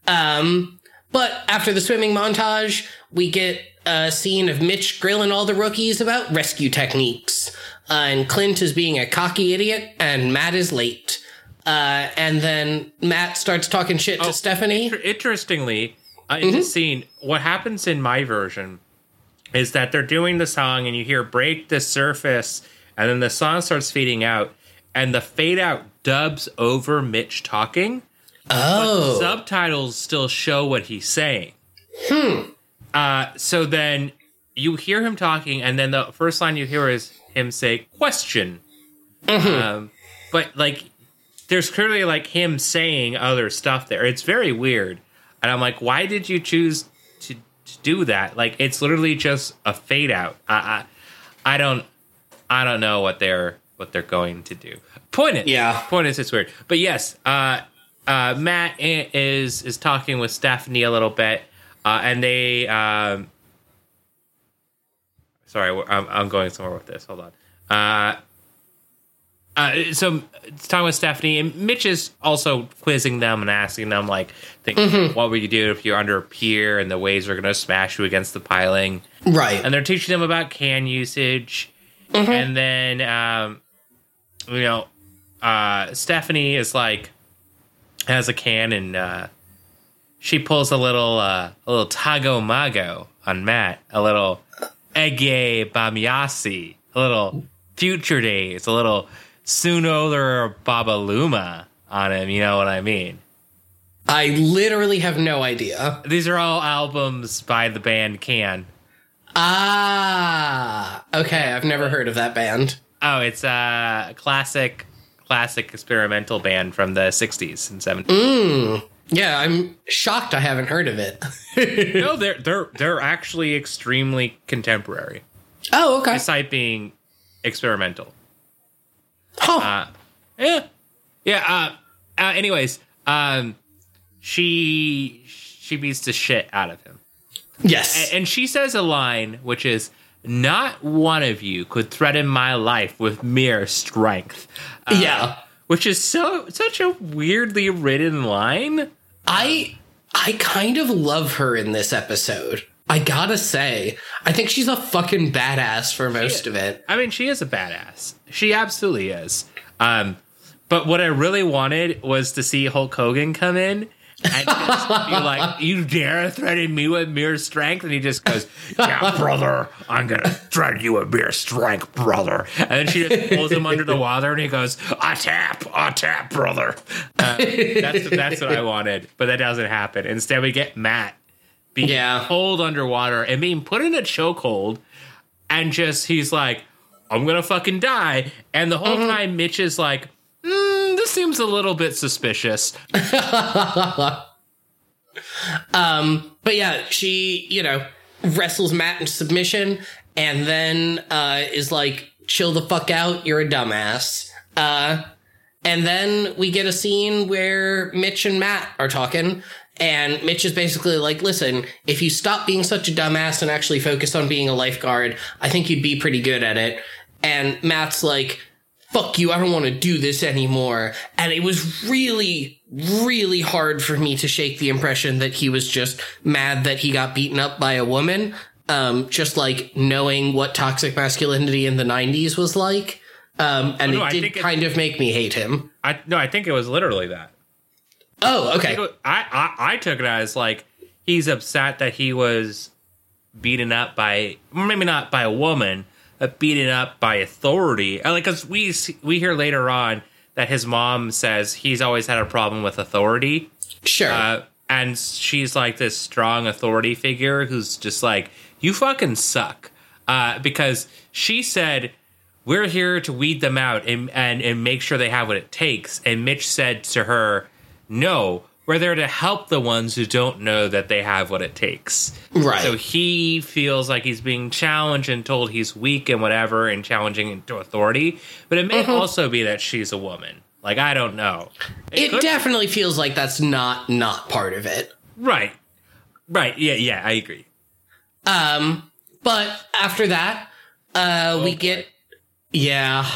Um, but after the swimming montage, we get a scene of Mitch grilling all the rookies about rescue techniques. Uh, and Clint is being a cocky idiot, and Matt is late. Uh, and then Matt starts talking shit to Stephanie. Inter- Interestingly, uh, in this scene, what happens in my version is that they're doing the song and you hear break the surface, and then the song starts fading out, and the fade out dubs over Mitch talking. Oh. Subtitles still show what he's saying. Hmm. Uh, so then you hear him talking, and then the first line you hear is him say question. Um, but like, there's clearly like him saying other stuff there. It's very weird, and I'm like, why did you choose to, to do that? Like, it's literally just a fade out. I, I, I don't, I don't know what they're what they're going to do. Point is, Yeah. point is, it's weird. But yes, uh, uh, Matt is is talking with Stephanie a little bit, uh, and they. Um, sorry, I'm, I'm going somewhere with this. Hold on. Uh, uh, so it's talking with Stephanie, and Mitch is also quizzing them and asking them, like, think, what would you do if you're under a pier and the waves are going to smash you against the piling? right. and they're teaching them about can usage and then um you know uh stephanie is like has a can and uh she pulls a little uh a little tago mago on matt a little Ege Bamyasi a little future days a little sooner babaluma on him you know what i mean I literally have no idea. these are all albums by the band can Ah. Okay, I've never heard of that band. Oh, it's a classic, classic experimental band from the '60s and '70s. Yeah, I'm shocked I haven't heard of it. No, they're they're they're actually extremely contemporary. Oh, okay. Despite being experimental. Huh. Uh, yeah, yeah. Uh, uh, anyways, um, she she beats the shit out of him, yes. and she says a line which is, "Not one of you could threaten my life with mere strength." Uh, yeah. which is so such a weirdly written line. I I kind of love her in this episode. I gotta say, I think she's a fucking badass for most of it. I mean, she is a badass. She absolutely is. Um, but what I really wanted was to see Hulk Hogan come in and just be like, "You dare threaten me with mere strength?" And he just goes, "Yeah, brother, I'm gonna threaten you with mere strength, brother." And then she just pulls him under the water, and he goes, "A tap, a tap, brother." Uh, that's that's what I wanted, but that doesn't happen. Instead, we get Matt being Yeah. pulled underwater and being put in a chokehold, and just he's like, "I'm gonna fucking die," and the whole time Mitch is like. Mm, this seems a little bit suspicious. Um, but yeah, she, you know, wrestles Matt in submission and then uh, is like, chill the fuck out, you're a dumbass. Uh, and then we get a scene where Mitch and Matt are talking. And Mitch is basically like, listen, if you stop being such a dumbass and actually focus on being a lifeguard, I think you'd be pretty good at it. And Matt's like, fuck you, I don't want to do this anymore. And it was really, really hard for me to shake the impression that he was just mad that he got beaten up by a woman. Um, just like knowing what toxic masculinity in the 90s was like. Um, and Oh, no, it did think it- kind of make me hate him. I no, I think it was literally that. Oh, okay. I, I I took it as like he's upset that he was beaten up by maybe not by a woman, but beaten up by authority. Like because we we hear later on that his mom says he's always had a problem with authority. Sure. Uh, and she's like this strong authority figure who's just like, you fucking suck. Uh, because she said, we're here to weed them out and, and, and make sure they have what it takes. And Mitch said to her, no, we're there to help the ones who don't know that they have what it takes. Right. So he feels like he's being challenged and told he's weak and whatever and challenging into authority. But it may also be that she's a woman. Like, I don't know. it could- definitely feels like that's not, not part of it. Right. Right. Yeah, yeah, I agree. Um, but after that, uh, we boy. get, yeah,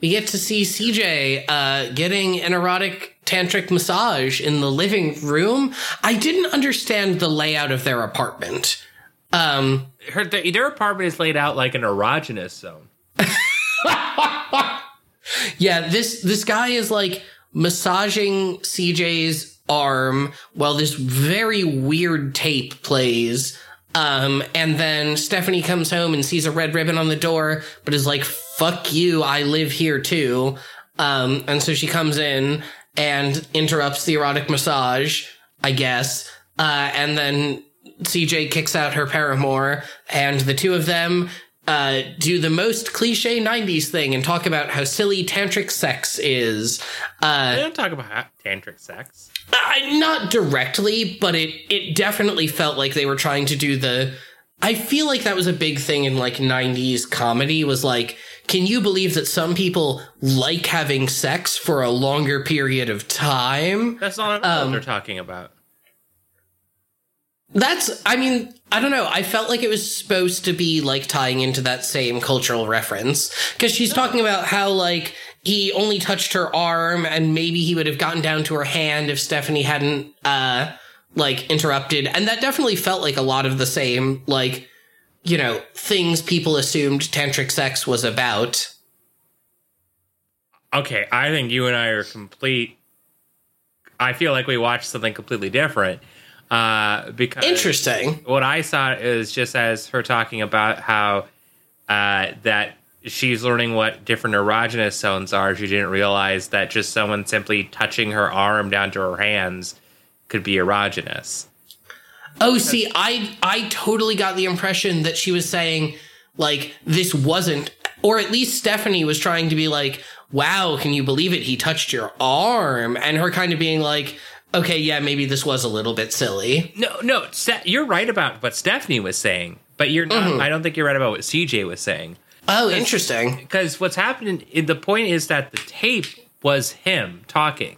we get to see CJ, uh, getting an erotic tantric massage in the living room. I didn't understand the layout of their apartment. Um, Her their, their apartment is laid out like an erogenous zone. yeah, this, this guy is like massaging CJ's arm while this very weird tape plays. Um, and then Stephanie comes home and sees a red ribbon on the door, but is like, fuck you, I live here too. Um, and so she comes in and interrupts the erotic massage, I guess. Uh, and then CJ kicks out her paramour, and the two of them uh, do the most cliche 90s thing and talk about how silly tantric sex is. Uh, They don't talk about tantric sex. I, not directly, but it it definitely felt like they were trying to do the. I feel like that was a big thing in like '90s comedy. Was like, can you believe that some people like having sex for a longer period of time? That's not Um, what they're talking about. That's. I mean, I don't know. I felt like it was supposed to be like tying into that same cultural reference because she's talking about how like he only touched her arm and maybe he would have gotten down to her hand if Stephanie hadn't uh like interrupted and that definitely felt like a lot of the same like you know things people assumed tantric sex was about Okay, I think you and I are complete. I feel like we watched something completely different. Uh, because interesting what I saw is just as her talking about how uh, that she's learning what different erogenous zones are. She didn't realize that just someone simply touching her arm down to her hands could be erogenous. Oh, see, I I totally got the impression that she was saying like this wasn't, or at least Stephanie was trying to be like, "Wow, can you believe it? He touched your arm," and her kind of being like, "Okay, yeah, maybe this was a little bit silly." No, no, you're right about what Stephanie was saying. but you're not. Mm-hmm. I don't think you're right about what CJ was saying. Oh, interesting. Because what's happening, the point is that the tape was him talking.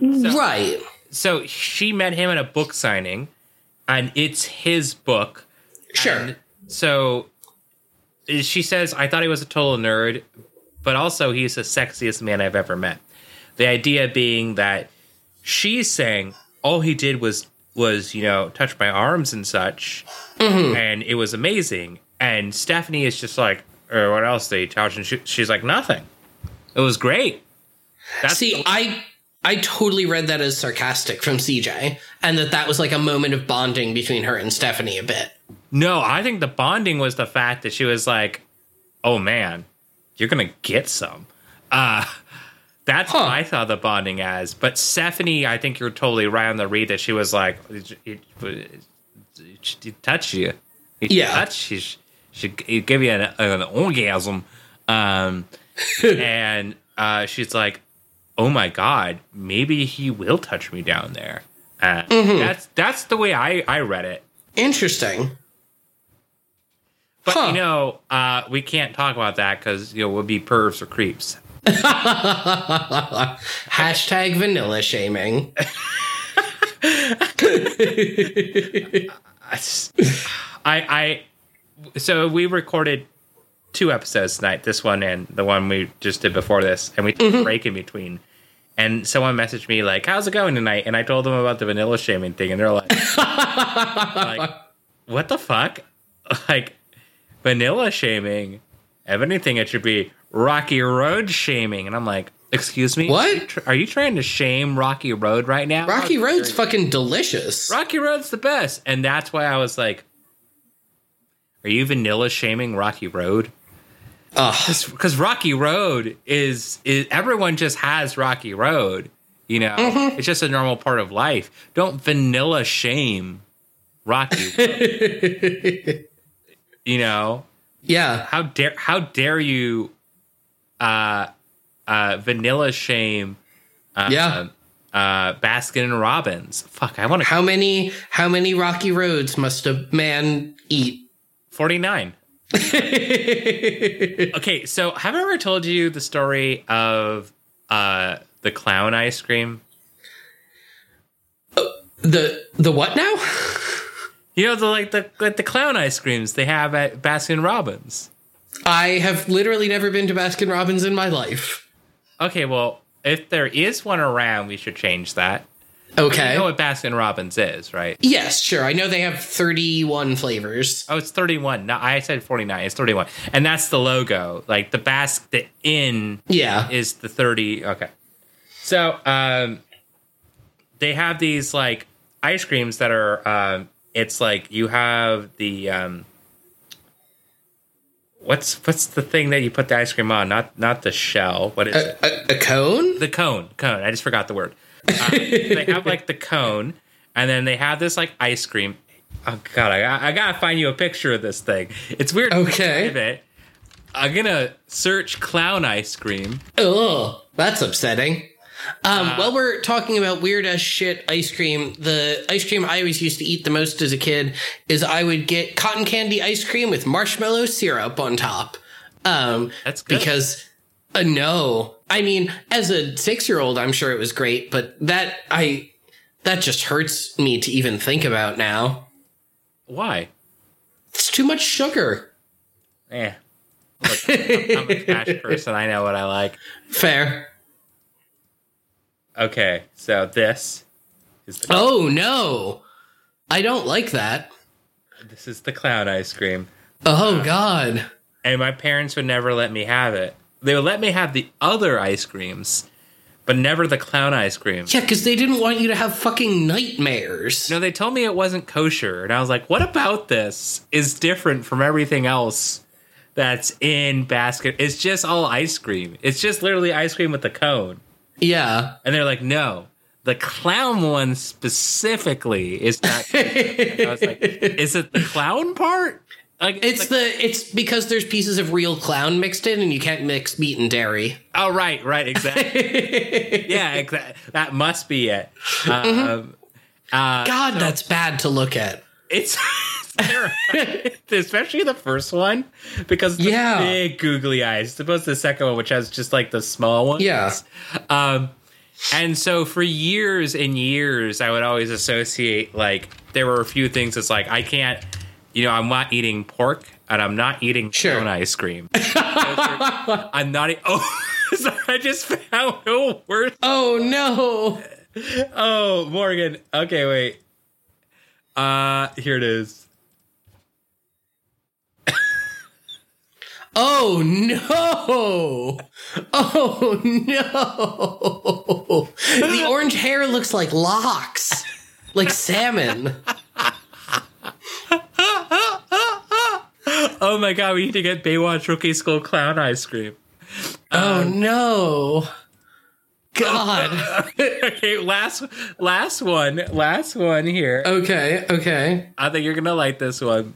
right. So she met him at a book signing, and it's his book. Sure. And so eh, she says, I thought he was a total nerd, but also he's the sexiest man I've ever met. The idea being that she's saying all he did was was you know touch my arms and such, and it was amazing. And Stephanie is just like, or what else he touch? And she, she's like, nothing. It was great. That's See, I I totally read that as sarcastic from CJ, and that that was like a moment of bonding between her and Stephanie a bit. No, I think the bonding was the fact that she was like, "Oh man, you're gonna get some." Uh that's Huh. what I thought the bonding as. But Stephanie, I think you're totally right on the read that she was like, "It, it, it touch you, It Yeah. touch she she give you an, an orgasm," um, and uh, she's like, "Oh my god, maybe he will touch me down there." Uh, That's that's the way I I read it. Interesting. But Huh. you know, uh, we can't talk about that because you know we'll be pervs or creeps. Hashtag vanilla shaming. I, I, so we recorded two episodes tonight. This one and the one we just did before this, and we took a break in between. And someone messaged me like, "How's it going tonight?" And I told them about the vanilla shaming thing, and they're like, like "What the fuck?" Like vanilla shaming. If anything, it should be Rocky Road shaming. And I'm like, "Excuse me, What? Are you, are you trying to shame Rocky Road right now?" Rocky Road's fucking delicious. Rocky Road's the best. And that's why I was like, are you vanilla shaming Rocky Road? Because Rocky Road is, is, everyone just has Rocky Road. You know, it's just a normal part of life. Don't vanilla shame Rocky. Road. you know, Yeah. how dare, how dare you, uh, uh, vanilla shame, uh, Yeah. uh, Baskin and Robbins. Fuck, I want to How many how many rocky roads must a man eat? 49. okay, so have I ever told you the story of uh the clown ice cream? The the what now? You know the like the like the clown ice creams they have at Baskin Robbins. I have literally never been to Baskin Robbins in my life. Okay, well, if there is one around, we should change that. Okay. You know what Baskin Robbins is, right? yes, sure. I know they have 31 flavors. Oh, it's 31. No, I said 49. It's 31. And that's the logo. Like the Basque the in Yeah. is the 30 okay so um they have these like ice creams that are um it's like you have the um what's what's the thing that you put the ice cream on not not the shell what is it A, a, a cone? the cone cone i just forgot the word uh, they have like the cone and then they have this like ice cream oh god i, I gotta find you a picture of this thing it's weird Okay. i'm gonna search clown ice cream Oh, that's upsetting. Um, while we're talking about weird as shit ice cream, the ice cream I always used to eat the most as a kid is I would get cotton candy ice cream with marshmallow syrup on top. Um, That's good. because uh, no, I mean, as a six year old, I'm sure it was great, but that I that just hurts me to even think about now. why It's too much sugar. Eh. Look, I'm, I'm a cash person. I know what I like. Fair. Okay, so this is the, Oh no, I don't like that. this is the clown ice cream, Oh god. and my parents would never let me have it. They would let me have the other ice creams, but never the clown ice cream. Yeah, because they didn't want you to have fucking nightmares. No, they told me it wasn't kosher, and I was like, "What about this is different from everything else that's in basket? It's just all ice cream. It's just literally ice cream with the cone." Yeah. And they're like, no, the clown one specifically is not. I was like, is it the clown part? Like, It's like- the it's because there's pieces of real clown mixed in and you can't mix meat and dairy. oh, right, right, exactly. yeah, exa- that must be it. Um, uh, God, that's bad to look at. it's especially the first one because the Yeah. big googly eyes. Suppose the second one, which has just like the small ones. Yeah. Um, and so for years and years, I would always associate like there were a few things. It's like I can't, you know, I'm not eating pork and I'm not eating Sure. ice cream. I'm not. E- oh, sorry, I just found a word. Oh no. Oh, Morgan. Okay, wait. Uh, here it is. Oh no! Oh no! The orange hair looks like locks, like salmon. Oh my god, we need to get Baywatch Rookie School clown ice cream. Oh um, no! God. okay, last last one, last one here. Okay, okay. I think you're gonna like this one.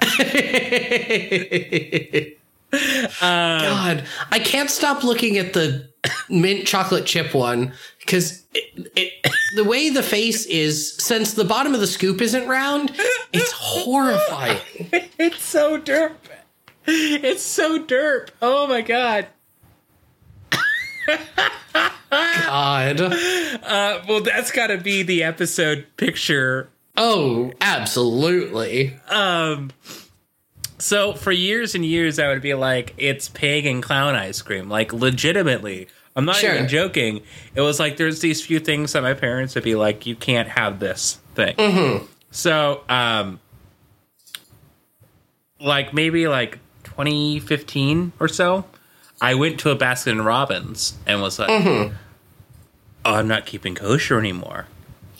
Um, god, I can't stop looking at the mint chocolate chip one because it, it, the way the face is, since the bottom of the scoop isn't round, it's horrifying. It's so derp. It's so derp. Oh my god. God. Uh, well, that's got to be the episode picture. Oh, absolutely. Um. So for years and years, I would be like, "It's pig and clown ice cream." Like legitimately, I'm not Sure. even joking. It was like there's these few things that my parents would be like, "You can't have this thing." So, um, like maybe like 2015 or so, I went to a Baskin Robbins and was like, "Oh, I'm not keeping kosher anymore.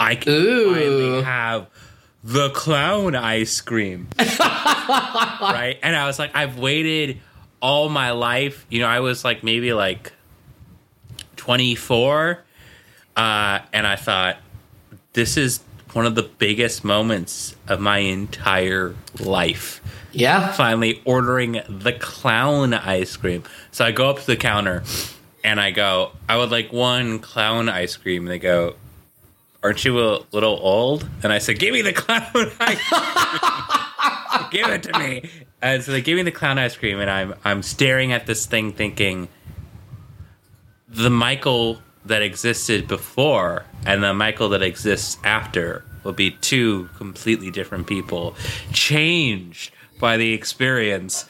I can Ooh. finally have the clown ice cream." right? And I was like, I've waited all my life. You know, I was like maybe like 24, uh, and I thought this is one of the biggest moments of my entire life Yeah. finally ordering the clown ice cream. So I go up to the counter and I go, I would like one clown ice cream. And they go, Aren't you a little old? And I said, Give me the clown ice cream. Give it to me. And so they give me the clown ice cream, and I'm I'm staring at this thing thinking the Michael that existed before and the Michael that exists after will be two completely different people, changed by the experience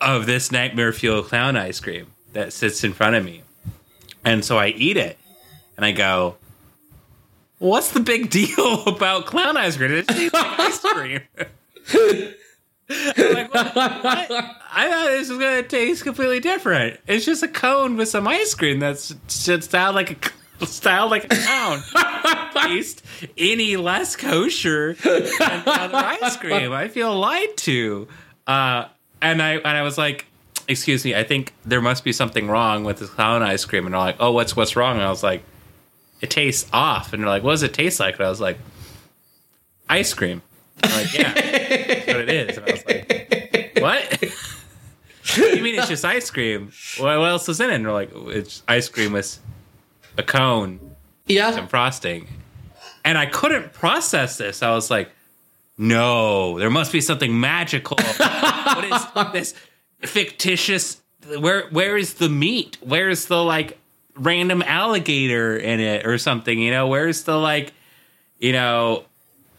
of this nightmare fuel clown ice cream that sits in front of me. And so I eat it and I go, What's the big deal about clown ice cream? It tastes like ice cream. Like, what? I thought this was gonna taste completely different. It's just a cone with some ice cream that's should style like a style like a clown. taste any less kosher than other ice cream. I feel lied to. Uh, and I and I was like, excuse me, I think there must be something wrong with this clown ice cream. And they're like, oh, what's what's wrong? And I was like, it tastes off. And they're like, what does it taste like? And I was like, ice cream. I'm like, yeah, that's what it is. And I was like, what? what do you mean it's just ice cream? What, what else is in it? And they're like, it's ice cream with a cone Yeah. some frosting. And I couldn't process this. I was like, no, there must be something magical. what is this fictitious? Where where is the meat? Where's the like random alligator in it or something? You know, where's the like, you know,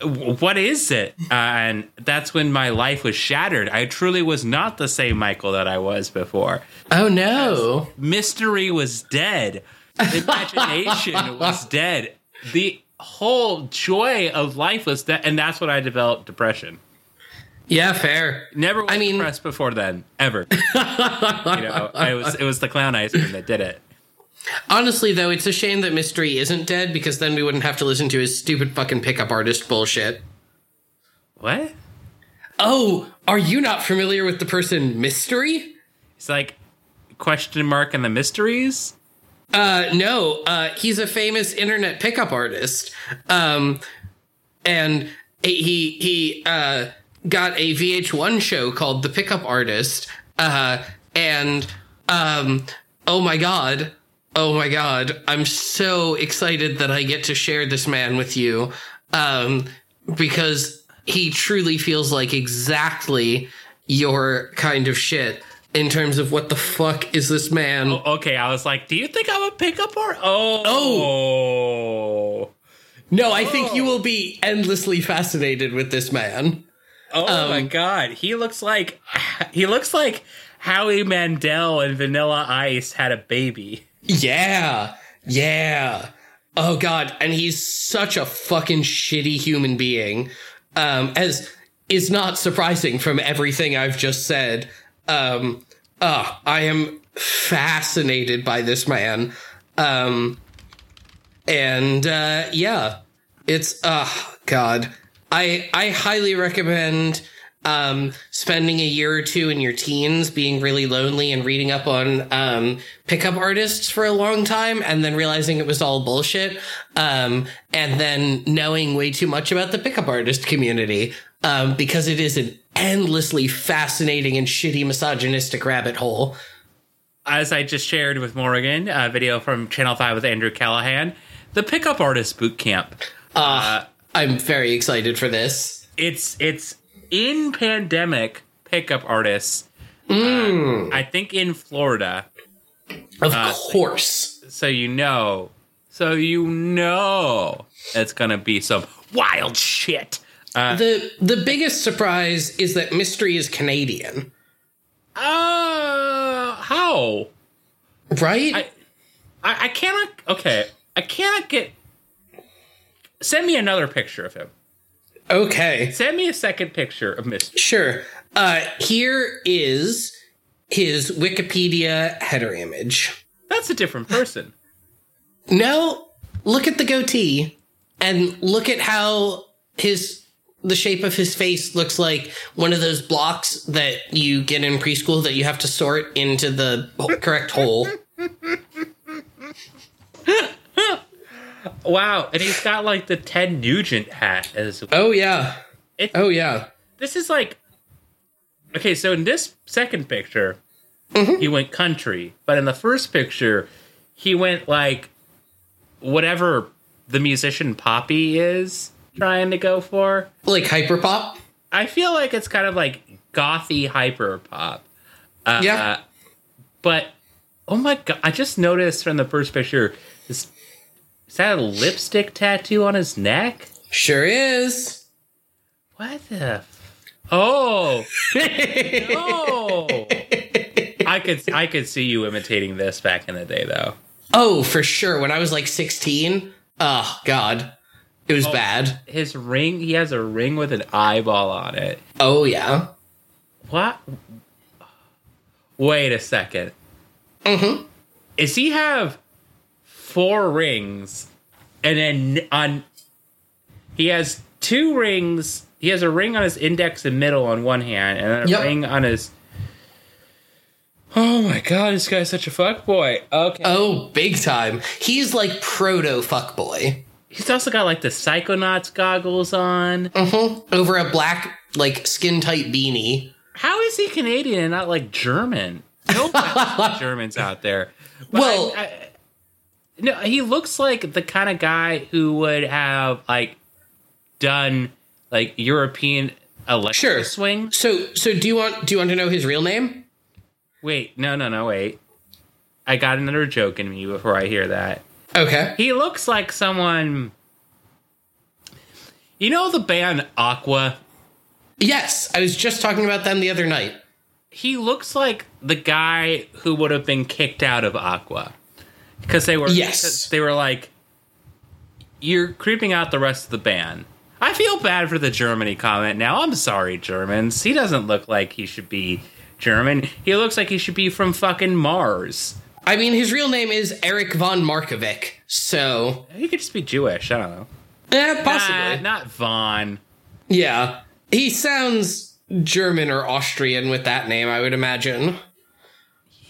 what is it? Uh, and that's when my life was shattered. I truly was not the same Michael that I was before Oh no. mystery was dead. Imagination was dead. The whole joy of life was dead, and that's when I developed depression. Yeah, fair. Never was I mean- depressed before then, ever. you know, I was. It was the clown ice cream that did it. Honestly, though, it's a shame that Mystery isn't dead because then we wouldn't have to listen to his stupid fucking pickup artist bullshit. What? Oh, are you not familiar with the person Mystery? It's like question mark and the Mysterians. Uh, no, uh, he's a famous internet pickup artist. Um, and he, he, uh, got a VH1 show called The Pickup Artist. Uh, and, um, oh my God. Oh my God. I'm so excited that I get to share this man with you. Um, because he truly feels like exactly your kind of shit in terms of what the fuck is this man? Okay, I was like, do you think I'm a pickup art? Oh. Oh. No, I think you will be endlessly fascinated with this man. Oh my god, he looks like he looks like Howie Mandel and Vanilla Ice had a baby. Yeah. Yeah. Oh god, and he's such a fucking shitty human being. Um as is not surprising from everything I've just said. Um uh, I am fascinated by this man. Um and uh yeah, it's uh god. I I highly recommend um, spending a year or two in your teens being really lonely and reading up on um, pickup artists for a long time and then realizing it was all bullshit um, and then knowing way too much about the pickup artist community um, because it is an endlessly fascinating and shitty misogynistic rabbit hole. As I just shared with Morgan, a video from Channel 5 with Andrew Callaghan, the pickup artist boot camp. Uh, I'm very excited for this. It's it's in pandemic pickup artists. Mm. Uh, I think in Florida. Of course. So you know. So you know it's gonna be some wild shit. Uh, the the biggest surprise is that Mystery is Canadian. Uh how? Right? I, I I cannot okay. I cannot get send me another picture of him. Okay. Send me a second picture of Mr. Sure. Uh, here is his Wikipedia header image. That's a different person. No, look at the goatee and look at how his the shape of his face looks like one of those blocks that you get in preschool that you have to sort into the correct hole. wow, and he's got like the Ted Nugent hat as well. Oh yeah. It- oh yeah. This is like okay. So in this second picture, he went country, but in the first picture, he went like whatever the musician Poppy is trying to go for. Like hyper pop. I feel like it's kind of like gothy hyper pop. Uh, Yeah. but oh my god! I just noticed from the first picture, this is that a lipstick tattoo on his neck? Sure is. What the? F- oh no! I could I could see you imitating this back in the day, though. Oh, for sure. When I was like 16, oh god. It was bad. His ring, he has a ring with an eyeball on it. Oh yeah. What? Wait a 2nd Mm-hmm. Is he have four rings, and then on he has two rings. He has a ring on his index and middle on one hand, and then a Yep. ring on his. Oh my god, this guy's such a fuck boy. Okay, Oh, big time. He's like proto fuckboy. he's also got like the Psychonauts goggles on. Mm-hmm. Over a black, like skin tight beanie. How is he Canadian and not like German? No Germans out there. But Well- I- I- no, he looks like the kind of guy who would have like done like European electric Sure. swing. So, so do you want do you want to know his real name? Wait, no, no, no, wait. I got another joke in me before I hear that. Okay. He looks like someone. You know the band Aqua? Yes, I was just talking about them the other night. He looks like the guy who would have been kicked out of Aqua because they were Yes. they were like you're creeping out the rest of the band. I feel bad for the Germany comment now. I'm sorry, Germans. He doesn't look like he should be German. He looks like he should be from fucking Mars. I mean, his real name is Erik von Markovik. So, He could just be Jewish. I don't know. Yeah, possibly. Nah, not von. Yeah, he sounds German or Austrian with that name. I would imagine.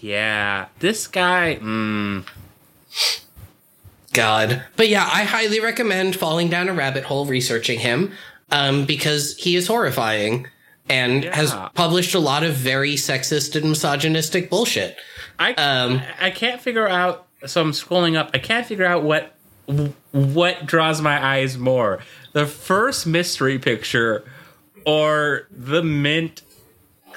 Yeah, this guy. Mm, God. But yeah, I highly recommend falling down a rabbit hole researching him um, because he is horrifying and has published a lot of very sexist and misogynistic bullshit. I Um, I can't figure out. So I'm scrolling up. I can't figure out what what draws my eyes more, the first mystery picture or the mint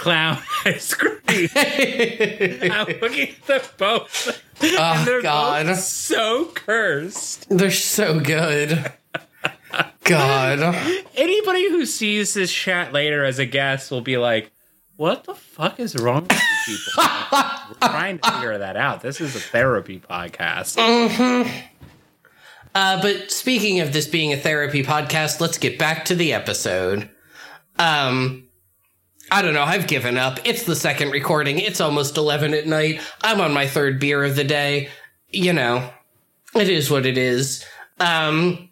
clown ice cream? I'm looking at them both. Oh they're God, both so cursed. they're so good. God, Anybody who sees this chat later as a guest will be like, "What the fuck is wrong with you people?" We're trying to figure that out. This is a therapy podcast. Uh, but speaking of this being a therapy podcast, let's get back to the episode. Um, I don't know. I've given up. It's the second recording. It's almost 11 at night. I'm on my third beer of the day. You know, it is what it is. Um,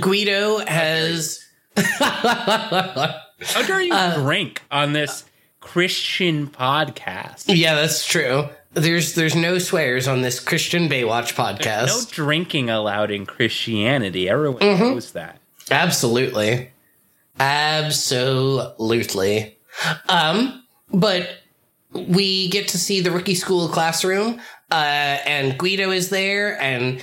Guido has. How dare you drink on this Christian podcast? yeah, that's true. There's there's no swears on this Christian Baywatch podcast. No drinking allowed in Christianity. Everyone knows that. Absolutely. Absolutely. Um, but we get to see the rookie school classroom, uh, and Guido is there, and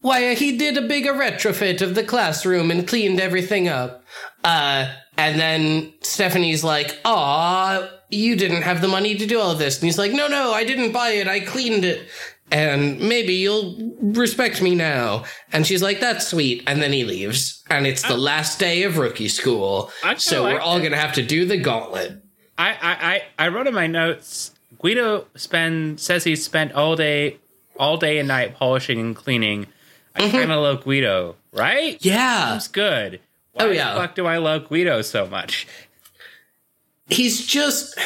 why, he did a bigger retrofit of the classroom and cleaned everything up. Uh, and then Stephanie's like, Aw, you didn't have the money to do all of this. And he's like, No, no, I didn't buy it. I cleaned it. And maybe you'll respect me now. And she's like, That's sweet. And then he leaves. And it's the last day of rookie school. I So we're all going to have to do the gauntlet. I, I, I, I wrote in my notes. Guido spend says he spent all day, all day and night polishing and cleaning. I mm-hmm. kind of love Guido, right? Yeah. That's good. Why Oh, the fuck do I love Guido so much? he's just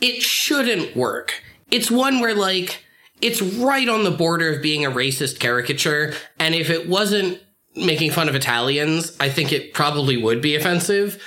it shouldn't work. It's one where like it's right on the border of being a racist caricature and if it wasn't making fun of Italians, I think it probably would be offensive.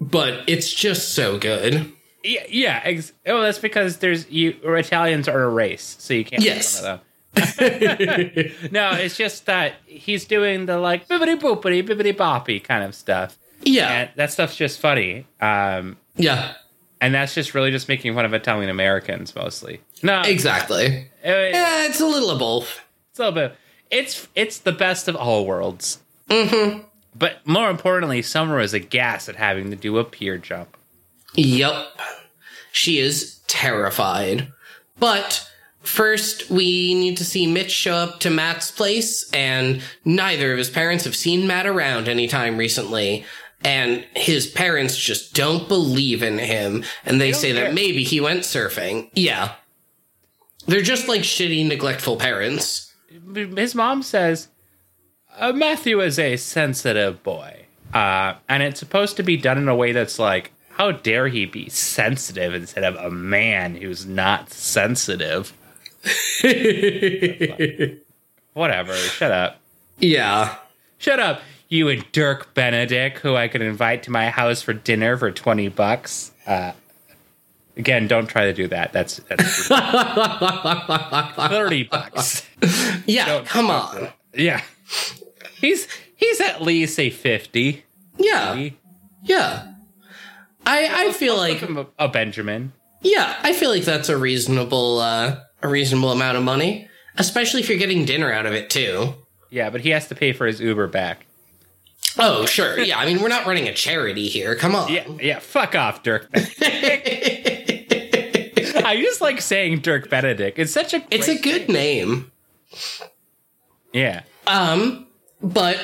But it's just so good. Yeah, yeah. Ex- oh, that's because there's you or Italians are a race, so you can't. make Yes. fun of them. no, it's just that he's doing the like bibbity boopity bibbity boppy kind of stuff, Yeah. and that stuff's just funny. Um, Yeah. And that's just really just making fun of Italian Americans mostly. No, Exactly. it- Yeah, it's a little of both. it's a little bit. It's it's the best of all worlds. Mm-hmm. But more importantly, Summer is aghast at having to do a pier jump. Yep. She is terrified. But first, we need to see Mitch show up to Matt's place, and neither of his parents have seen Matt around anytime recently. And his parents just don't believe in him, and they, don't say care. that maybe he went surfing. Yeah. They're just like shitty, neglectful parents. his mom says uh, Matthew is a sensitive boy, uh, and it's supposed to be done in a way that's like, how dare he be sensitive instead of a man who's not sensitive? Whatever. Shut up. Yeah. Shut up. You and Dirk Benedict, who I could invite to my house for dinner for twenty bucks. Uh, again, don't try to do that. That's, that's thirty bucks. Yeah, come on. Yeah. He's he's at least a 50. Yeah. Yeah. I, I feel like a, a Benjamin. Yeah, I feel like that's a reasonable uh a reasonable amount of money, especially if you're getting dinner out of it too. Yeah, but he has to pay for his Uber back. Oh, sure. Yeah, I mean, we're not running a charity here. Come on. Yeah, yeah, fuck off, Dirk. I just like saying Dirk Benedict. It's such a It's a good name. Yeah. Um, but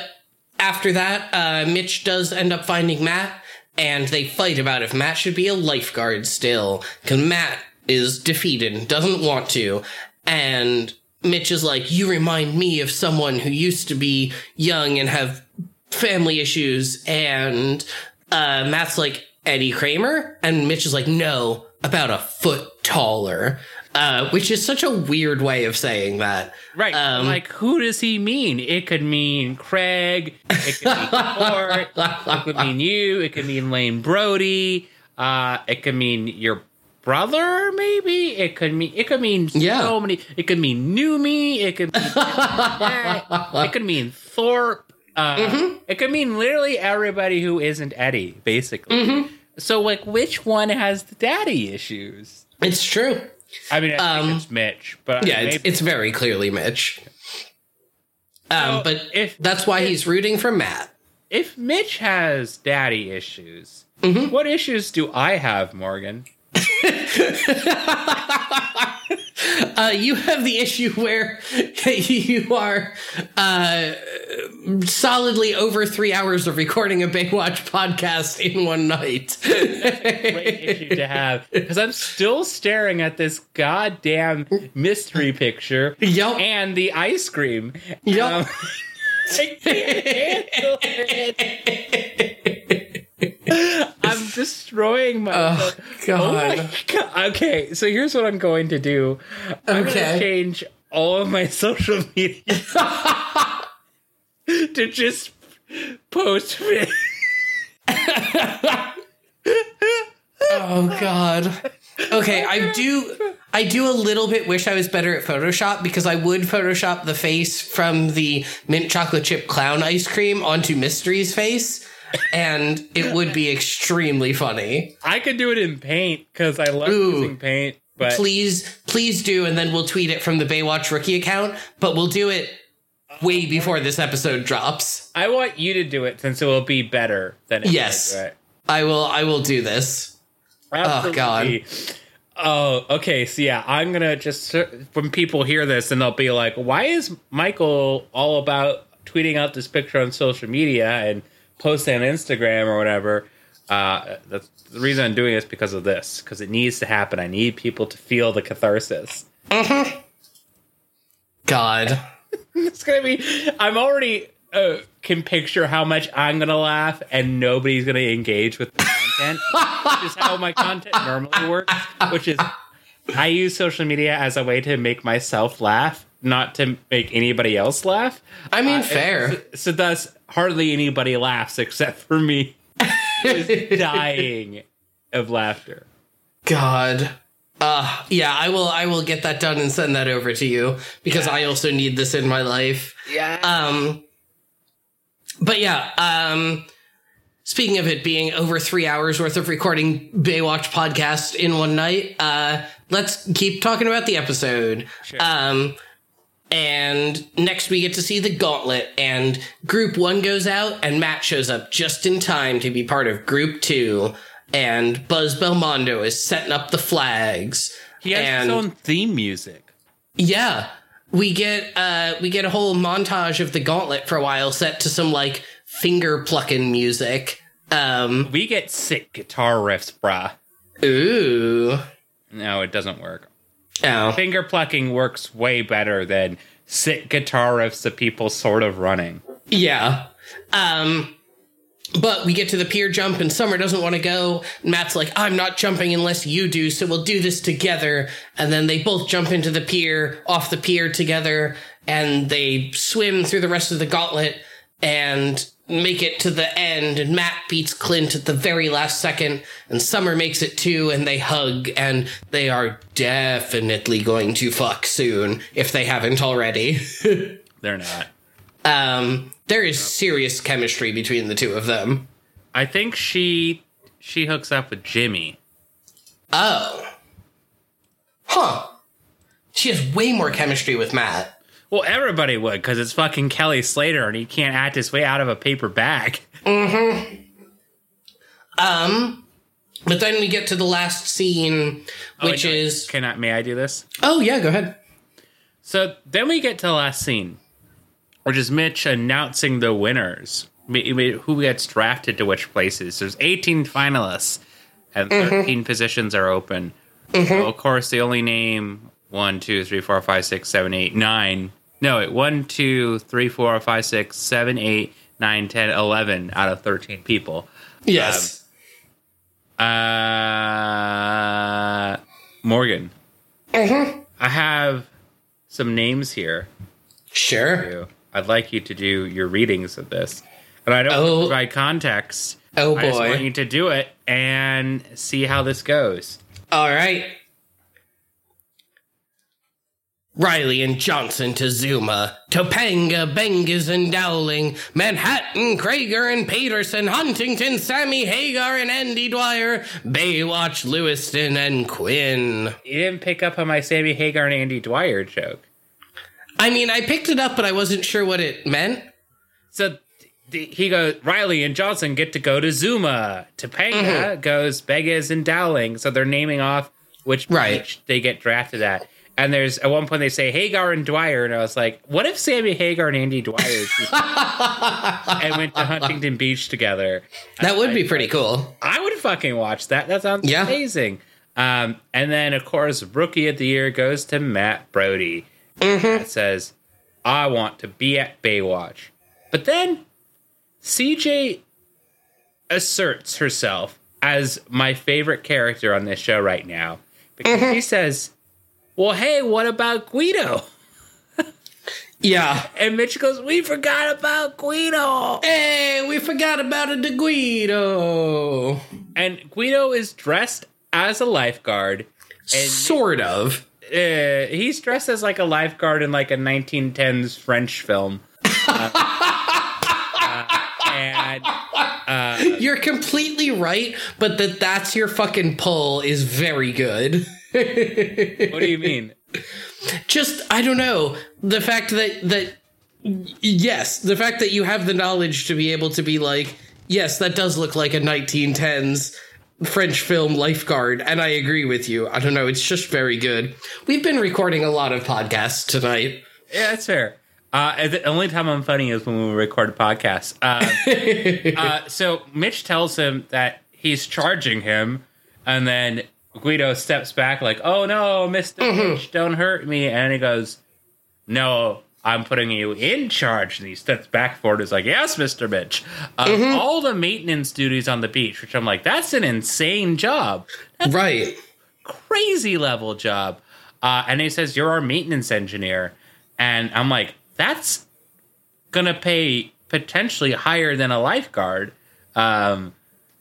after that, uh Mitch does end up finding Matt and they fight about if Matt should be a lifeguard still cuz Matt is defeated and doesn't want to and Mitch is like, "You remind me of someone who used to be young and have family issues." And uh, Matt's like, "Eddie Kramer," and Mitch is like, "No, about a foot taller," uh, which is such a weird way of saying that. Right. Um, like, who does he mean? It could mean Craig. It could mean Court. It could mean you. It could mean Lane Brody. Uh, it could mean your brother, maybe. It could mean. It could mean Yeah. so many. It could mean new me. It could. Mean, it could mean Thorpe. Uh, Mm-hmm. It could mean literally everybody who isn't Eddie, basically. Mm-hmm. So, like, which one has the daddy issues? It's true. I mean, I Um, it's Mitch, but Yeah, it's, it's very clearly Mitch. Um, So, but if- that's why he's rooting for Matt. If Mitch has daddy issues, Mm-hmm. what issues do I have, Morgan? Uh, you have the issue where you are uh, solidly over three hours of recording a Baywatch podcast in one night. Great issue to have because I'm still staring at this goddamn mystery picture Yup. and the ice cream. Yup. Um, I can't handle it. I'm destroying myself. Oh, oh God. my God. Okay, so here's what I'm going to do. I'm Okay. gonna change all of my social media to just post me. Oh God. Okay, I do. I do a little bit wish I was better at Photoshop because I would Photoshop the face from the mint chocolate chip clown ice cream onto Mystery's face, and it would be extremely funny. I could do it in paint because I love Ooh. using paint. But Please, please do, and then we'll tweet it from the Baywatch rookie account. But we'll do it way before this episode drops. I want you to do it since it will be better than if I Yes. it. I will. I will do this. Oh, God. Oh, okay. So yeah, I'm gonna just when people hear this and they'll be like, "Why is Michael all about tweeting out this picture on social media and posting on Instagram or whatever?" Uh, that's the reason I'm doing this because of this because it needs to happen. I need people to feel the catharsis. God. It's gonna be. I'm already uh, can picture how much I'm gonna laugh and nobody's gonna engage with the content. which is how my content normally works. Which is, I use social media as a way to make myself laugh, not to make anybody else laugh. I mean, Uh, fair. So, so thus, hardly anybody laughs except for me, who's dying of laughter. God. Uh yeah, I will I will get that done and send that over to you because I also need this in my life. Yeah. Um but yeah, um speaking of it being over 3 hours worth of recording Baywatch podcast in one night, uh let's keep talking about the episode. Sure. Um and next we get to see the gauntlet and group 1 goes out and Matt shows up just in time to be part of group 2 and Buzz Belmondo is setting up the flags. he has and his own theme music. yeah, we get uh we get a whole montage of the gauntlet for a while set to some like finger plucking music. Um We get sick guitar riffs, brah. ooh. No, it doesn't work. Oh. finger plucking works way better than sick guitar riffs of people sort of running. Yeah. Um but we get to the pier jump and Summer doesn't want to go. Matt's like, I'm not jumping unless you do, so we'll do this together. And then they both jump into the pier, off the pier together, and they swim through the rest of the gauntlet and make it to the end. And Matt beats Clint at the very last second, and Summer makes it too, and they hug, and they are definitely going to fuck soon, if they haven't already. They're not. Um, there is serious chemistry between the two of them. I think she she hooks up with Jimmy. Oh. Huh. She has way more chemistry with Matt. Well, everybody would because it's fucking Kelly Slater and he can't act his way out of a paper bag. Mm-hmm. Um, but then we get to the last scene, oh, which Oh, is. Can I, may I do this? Oh, yeah, go ahead. So then we get to the last scene, which is Mitch announcing the winners, who gets drafted to which places. There's 18 finalists, and mm-hmm. 13 positions are open. Mm-hmm. So of course, the only name one, two, three, four, five, six, seven, eight, nine. No, wait, one, two, three, four, five, six, seven, eight, nine, ten, eleven out of 13 people. Yes. Uh, Morgan. I have some names here. sure. I'd like you to do your readings of this. And I don't Oh. provide context. Oh, boy! I just want you to do it and see how this goes. All right. Riley and Johnson to Zuma, Topanga, Bengas and Dowling, Manhattan, Krager and Peterson, Huntington, Sammy Hagar and Andy Dwyer, Baywatch, Lewiston and Quinn. You didn't pick up on my Sammy Hagar and Andy Dwyer joke. I mean, I picked it up, but I wasn't sure what it meant. So he goes, Riley and Johnson get to go to Zuma. Topanga Mm-hmm. goes Beges and Dowling. So they're naming off which Right. they get drafted at. And there's at one point they say Hagar and Dwyer, and I was like, what if Sammy Hagar and Andy Dwyer and went to Huntington Beach together? That would be pretty cool. I would fucking watch that. That sounds Yeah. amazing. Um, and then, of course, Rookie of the Year goes to Matt Brody. Mm-hmm. That says, I want to be at Baywatch. But then CJ asserts herself as my favorite character on this show right now because Mm-hmm. she says, Well, hey, what about Guido? Yeah. And Mitch goes, We forgot about Guido. Hey, we forgot about a De Guido. And Guido is dressed as a lifeguard. And Sort of. uh, he's dressed as like a lifeguard in like a 1910s French film. Uh, uh, and You're completely right, but that that's your fucking pull is very good. What do you mean? Just I don't know the fact that that yes, the fact that you have the knowledge to be able to be like yes, that does look like a 1910s French film lifeguard, and I agree with you. I don't know, it's just very good. We've been recording a lot of podcasts tonight. Yeah, that's fair. Uh, the only time I'm funny is when we record a podcast. Uh, uh, so Mitch tells him that he's charging him, and then Guido steps back like, "Oh no, Mister Mitch, don't hurt me!" And he goes, "No, I'm putting you in charge." And he steps back forward. Is like, "Yes, Mister Mitch." Uh, All the maintenance duties on the beach, which I'm like, that's an insane job, Right. crazy level job. Uh, and he says, "You're our maintenance engineer," and I'm like, "That's gonna pay potentially higher than a lifeguard." Um,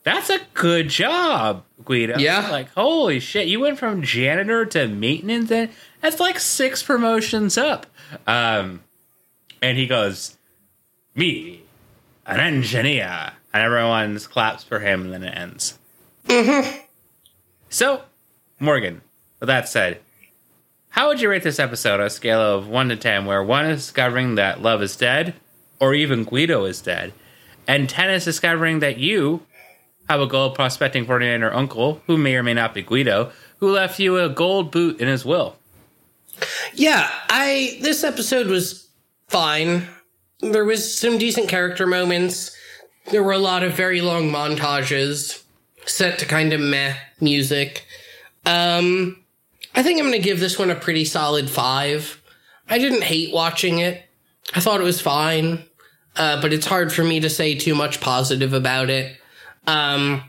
that's a good job, Guido. Yeah. Like, holy shit, you went from janitor to maintenance, and that's like six promotions up. Um, and he goes, "Me, an engineer," and everyone claps for him, and then it ends. So, Morgan, with that said, how would you rate this episode on a scale of 1 to 10, where 1 is discovering that love is dead, or even Guido is dead, and 10 is discovering that you have a gold prospecting 49er uncle, who may or may not be Guido, who left you a gold boot in his will? Yeah, I this episode was fine. There was some decent character moments. There were a lot of very long montages set to kind of meh music. Um I think I'm going to give this one a pretty solid 5. I didn't hate watching it. I thought it was fine. Uh, but it's hard for me to say too much positive about it. Um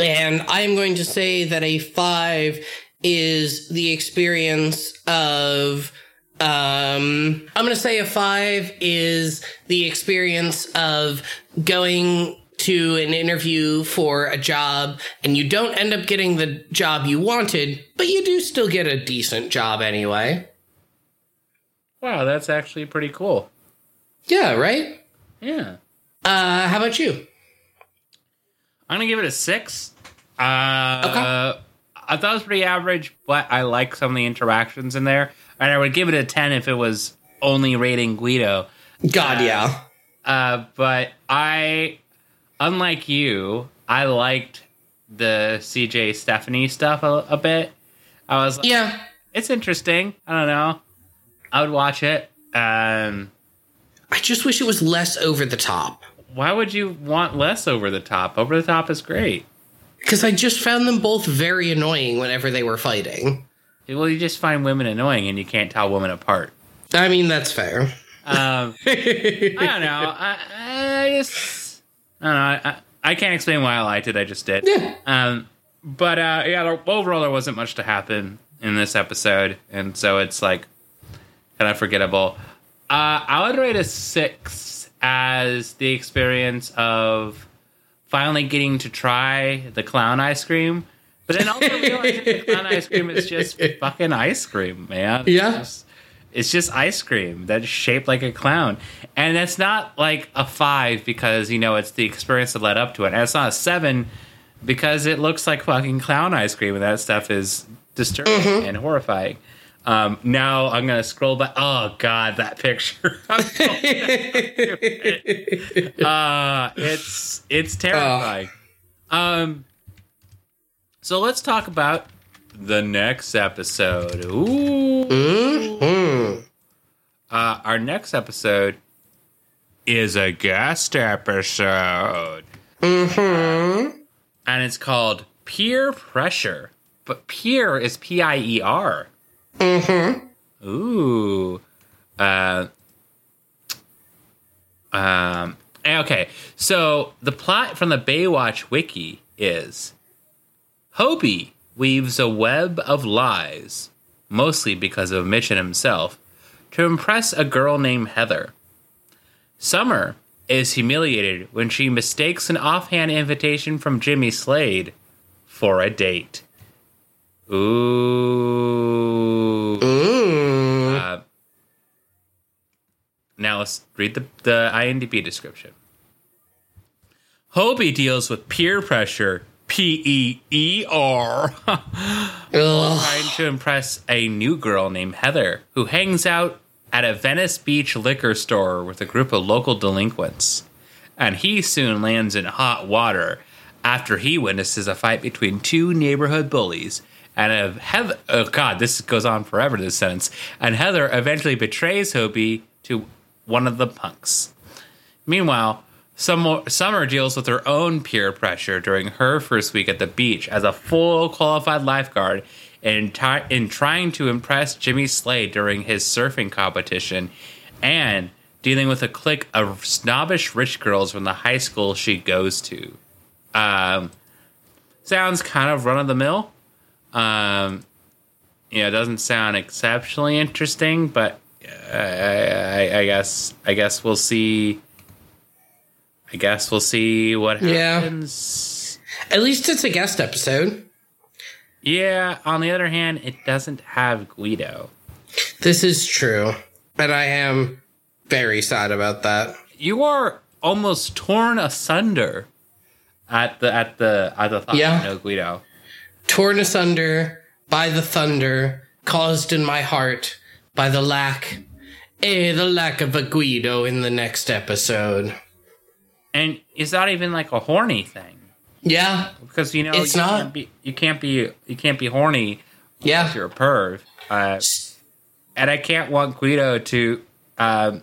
and I'm going to say that a five is the experience of, um, I'm going to say a five is the experience of going to an interview for a job and you don't end up getting the job you wanted, but you do still get a decent job anyway. Wow, that's actually pretty cool. Yeah, right? Yeah. Uh, how about you? I'm going to give it a 6. Uh, I thought it was pretty average, but I like some of the interactions in there. And I would give it a 10 if it was only rating Guido. God, yeah. Uh, but I, unlike you, I liked the CJ Stephanie stuff a, a bit. I was like, Yeah. it's interesting. I don't know. I would watch it. Um, I just wish it was less over the top. Why would you want less over the top? Over the top is great. Because I just found them both very annoying whenever they were fighting. Well, you just find women annoying and you can't tell women apart. I mean, that's fair. Um, I don't know. I, I just, I don't know. I, I, can't explain why I liked it. I just did. Yeah. Um, but uh, yeah, overall, there wasn't much to happen in this episode, and so it's like kind of forgettable. Uh, I would rate a six as the experience of finally getting to try the clown ice cream, but then also realizing the clown ice cream is just fucking ice cream, man. It's Yeah. just- it's just ice cream that's shaped like a clown. And it's not like a five because, you know, it's the experience that led up to it. And it's not a seven because it looks like fucking clown ice cream and that stuff is disturbing mm-hmm. and horrifying. Um, now I'm gonna scroll back. Oh God, that picture. Uh, it's it's terrifying. Um, so let's talk about the next episode. Ooh. Mhm. Uh, our next episode is a guest episode. Mhm. And it's called Peer Pressure. But peer is P I E R. Mhm. Ooh. Uh, um, okay, so the plot from the Baywatch wiki is Hobie weaves a web of lies, mostly because of Mitch and himself, to impress a girl named Heather. Summer is humiliated when she mistakes an offhand invitation from Jimmy Slade for a date. Ooh. Mm. Uh, now let's read the, the IMDb description. Hobie deals with peer pressure, P E E R, trying to impress a new girl named Heather who hangs out at a Venice Beach liquor store with a group of local delinquents. And he soon lands in hot water after he witnesses a fight between two neighborhood bullies. And Heather, oh god, this goes on forever. This sentence, and Heather eventually betrays Hobie to one of the punks. Meanwhile, Summer, deals with her own peer pressure during her first week at the beach as a full qualified lifeguard in, in trying to impress Jimmy Slade during his surfing competition and dealing with a clique of snobbish rich girls from the high school she goes to. Um, sounds kind of run of the mill. Um, you know, it doesn't sound exceptionally interesting, but uh, I, I, I guess I guess we'll see. I guess we'll see what Yeah. happens. At least it's a guest episode. Yeah. On the other hand, it doesn't have Guido. This is true. And I am very sad about that. You are almost torn asunder at the at the at the thought Yeah. of no Guido. Torn asunder by the thunder, caused in my heart by the lack, eh, the lack of a Guido in the next episode. And is that even like a horny thing Yeah, because you know It's you not. Can't be, you can't be you can't be horny yeah. if you're a perv. Uh, and I can't want Guido to. Um,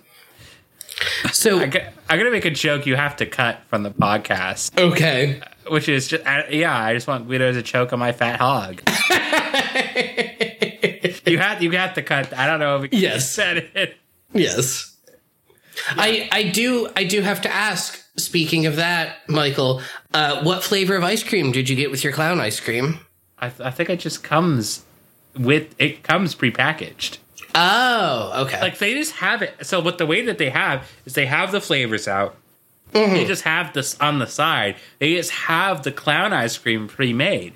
So, I, I'm gonna make a joke you have to cut from the podcast, okay. which is just I, yeah. I just want Guido to choke on my fat hog. you have you have to cut. I don't know if you Yes. said it. Yes. I I do I do have to ask. Speaking of that, Michael, uh, what flavor of ice cream did you get with your clown ice cream? I, th- I think it just comes with it comes prepackaged. Oh, okay. Like they just have it. So what the way that they have is they have the flavors out. They mm-hmm. just have this on the side. They just have the clown ice cream pre-made.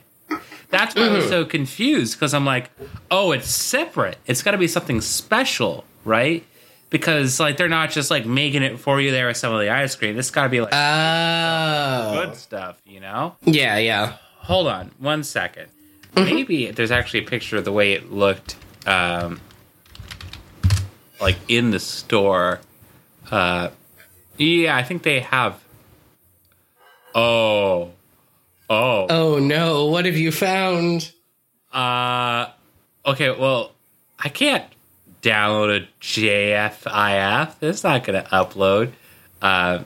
That's why I was mm-hmm. so confused because I'm like, oh, it's separate. It's got to be something special, right? Because like they're not just like making it for you there with some of the ice cream. This got to be like oh, good stuff, you know? yeah, yeah. Hold on one second. Mm-hmm. Maybe there's actually a picture of the way it looked, um, like in the store. Uh, yeah, I think they have. Oh, oh, Oh no, what have you found? uh, okay. Well, I can't download a JFIF. It's not going to upload. Uh,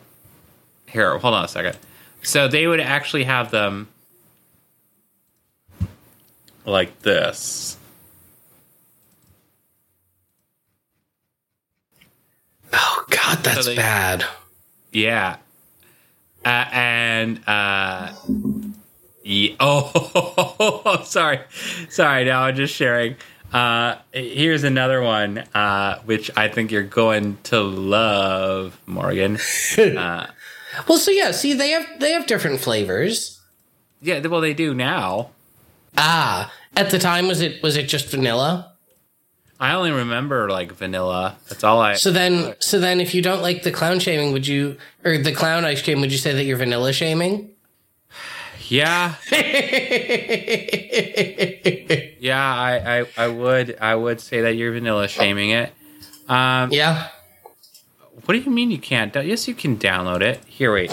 here, hold on a second. So they would actually have them like this. Oh god, that's So they- bad. Yeah. Uh, and uh yeah, oh sorry. Sorry, now I'm just sharing. Uh here's another one uh which I think you're going to love, Morgan. uh Well, so yeah, see, they have they have different flavors. yeah, well they do now. Ah, at the time was it was it just vanilla? I only remember like vanilla. That's all I So then, so then, if you don't like the clown shaming, would you or the clown ice cream? Would you say that you're vanilla shaming? Yeah, yeah, I, I, I would, I would say that you're vanilla shaming it. Um, yeah. what do you mean you can't? Yes, you can download it. Here, wait.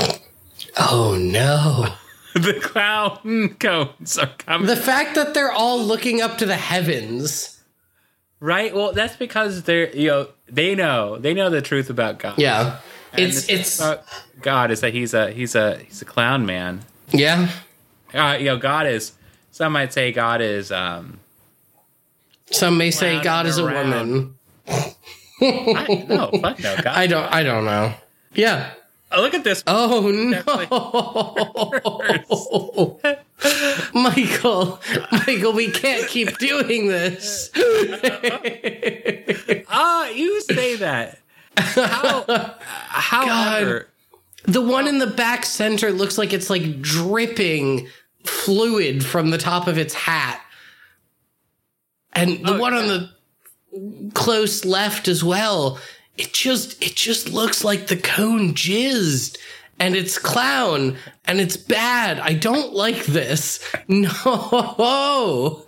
Oh no. the clown cones are coming. The fact that they're all looking up to the heavens. Right? Well, that's because they're you know they know they know the truth about God. Yeah. And It's it's about God is that he's a he's a he's a clown man. yeah. Uh, you know, God is. Some might say God is. um Some may say God is a woman. I, No, fuck no. God. I don't I don't know. Yeah. Oh, look at this. Oh no. Michael, Michael, we can't keep doing this. Ah, you say that. How? However, The one in the back center looks like it's like dripping fluid from the top of its hat. And the Oh, one on the close left as well, it just it just looks like the cone jizzed. And it's clown and it's bad. I don't like this. No.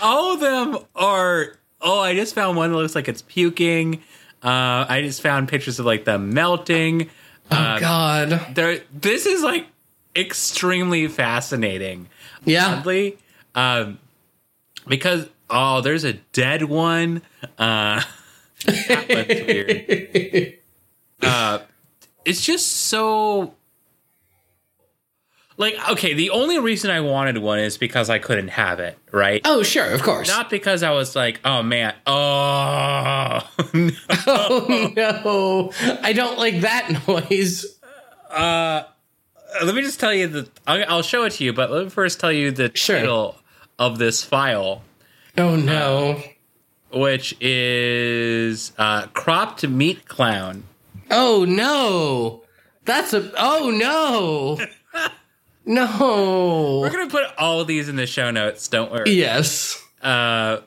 all of them are. Oh, I just found one that looks like it's puking. Uh, I just found pictures of like them melting. oh god. There, this is like extremely fascinating. Yeah. Oddly, um, because oh, there's a dead one. Uh, that one's weird. Uh, it's just so. Like okay, the only reason I wanted one is because I couldn't have it, right? Oh, sure, of course. Not because I was like, oh man, oh no. oh no. I don't like that noise. let me just tell you the. I'll, I'll show it to you, but let me first tell you the Sure. title of this file, Oh no. which is uh, "Cropped Meat Clown." Oh no. That's a Oh no. No. We're gonna put all these in the show notes. Don't worry. Yes. Uh,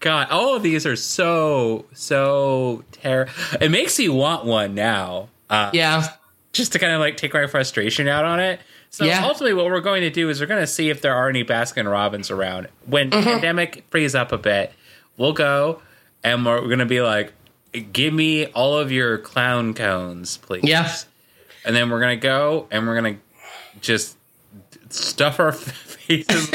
God, all of these are so so ter. It makes you want one now. Uh, Yeah. just to kind of like take my frustration out on it. So Yeah. ultimately, what we're going to do is we're going to see if there are any Baskin Robbins around. When Mm-hmm. pandemic frees up a bit, we'll go and we're, we're going to be like, "Give me all of your clown cones, please." Yeah. And then we're going to go and we're going to just stuff our faces.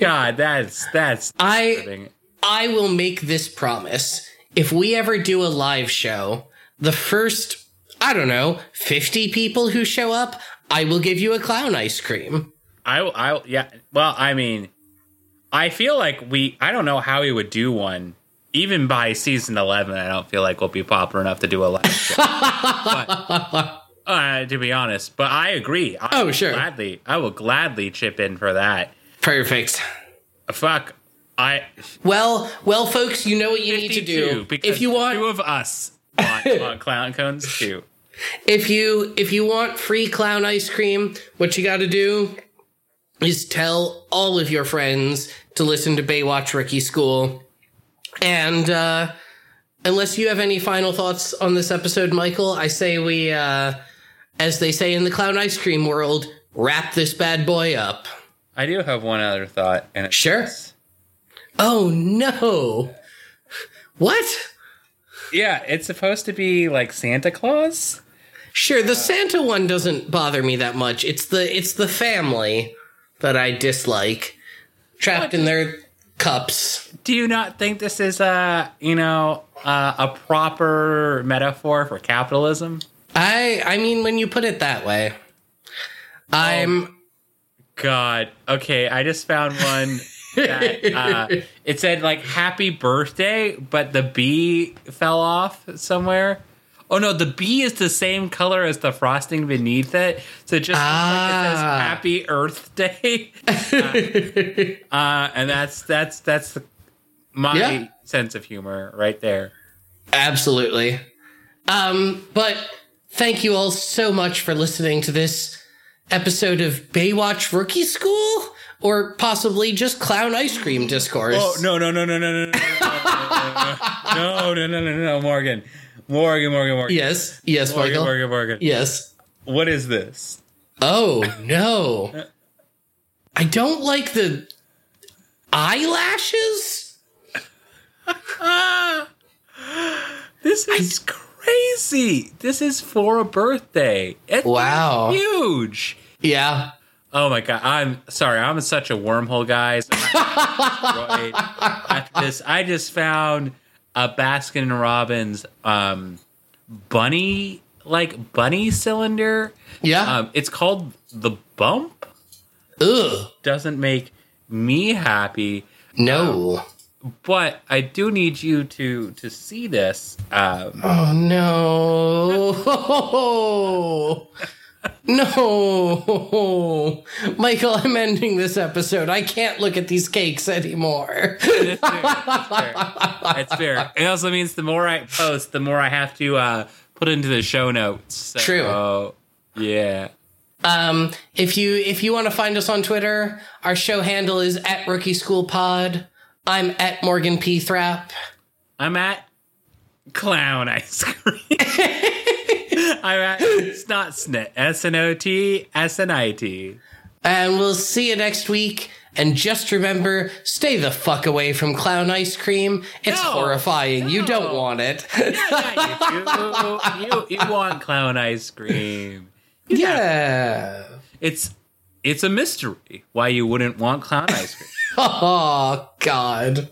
God, that's that's. I I will make this promise. If we ever do a live show, the first I don't know, 50 people who show up, I will give you a clown ice cream. I, I, yeah. Well, I mean, I feel like we. I don't know how we would do one. Even by season eleven, I don't feel like we'll be popular enough to do a live show. but, uh, to be honest, but I agree. I Oh, sure. Gladly, I will gladly chip in for that. Perfect. Fuck, I. Well, well folks, you know what you need to do. If you want two of us want, want clown cones too. If you if you want free clown ice cream, what you got to do is tell all of your friends to listen to Baywatch Rookie School. And uh, unless you have any final thoughts on this episode, Michael, I say we, uh, as they say in the clown ice cream world, wrap this bad boy up. I do have one other thought, and it's Sure. this. Oh no! What? Yeah, it's supposed to be like Santa Claus. Sure, the Santa one doesn't bother me that much. It's the it's the family that I dislike. Trapped in their cups. Do you not think this is a you know uh, a proper metaphor for capitalism? I I mean when you put it that way. I'm God. Okay, I just found one that uh, it said like "Happy Birthday," but the B fell off somewhere. Oh no, the B is the same color as the frosting beneath it, so it just looks like it says Ah. "Happy Earth Day," uh, uh, and that's that's that's the, my Yeah. sense of humor right there. absolutely. Um but thank you all so much for listening to this episode of Baywatch Rookie School or possibly just clown ice cream discourse. Oh no no no no no no no no no no no no Morgan Morgan, Morgan, Morgan. Yes. Yes, Morgan, Michael. Morgan, Morgan. Yes. What is this? Oh no. I don't like the eyelashes. Ah, this is crazy. This is for a birthday. It's Wow. huge. Yeah. Oh my god! I'm sorry. I'm such a wormhole, guys. Right. After this, I just found a Baskin and Robbins um, bunny like bunny cylinder. Yeah. Um, it's called the Bump. Ugh. Doesn't make me happy, No. but I do need you to to see this. Um, Oh no. No. Michael, I'm ending this episode. I can't look at these cakes anymore. it's fair. It's fair. It's fair. It also means the more I post, the more I have to uh, put into the show notes. So, True. yeah. Um, if you if you want to find us on Twitter, our show handle is at Rookie School Pod. I'm at Morgan P. Thrap. I'm at clown ice cream. I'm at uh, snot snit. S N O T S N I T. And we'll see you next week. And just remember, stay the fuck away from clown ice cream. It's No, horrifying. You don't want it. Yeah, you, you, you want clown ice cream. yeah. It's it's a mystery why you wouldn't want clown ice cream. Oh God.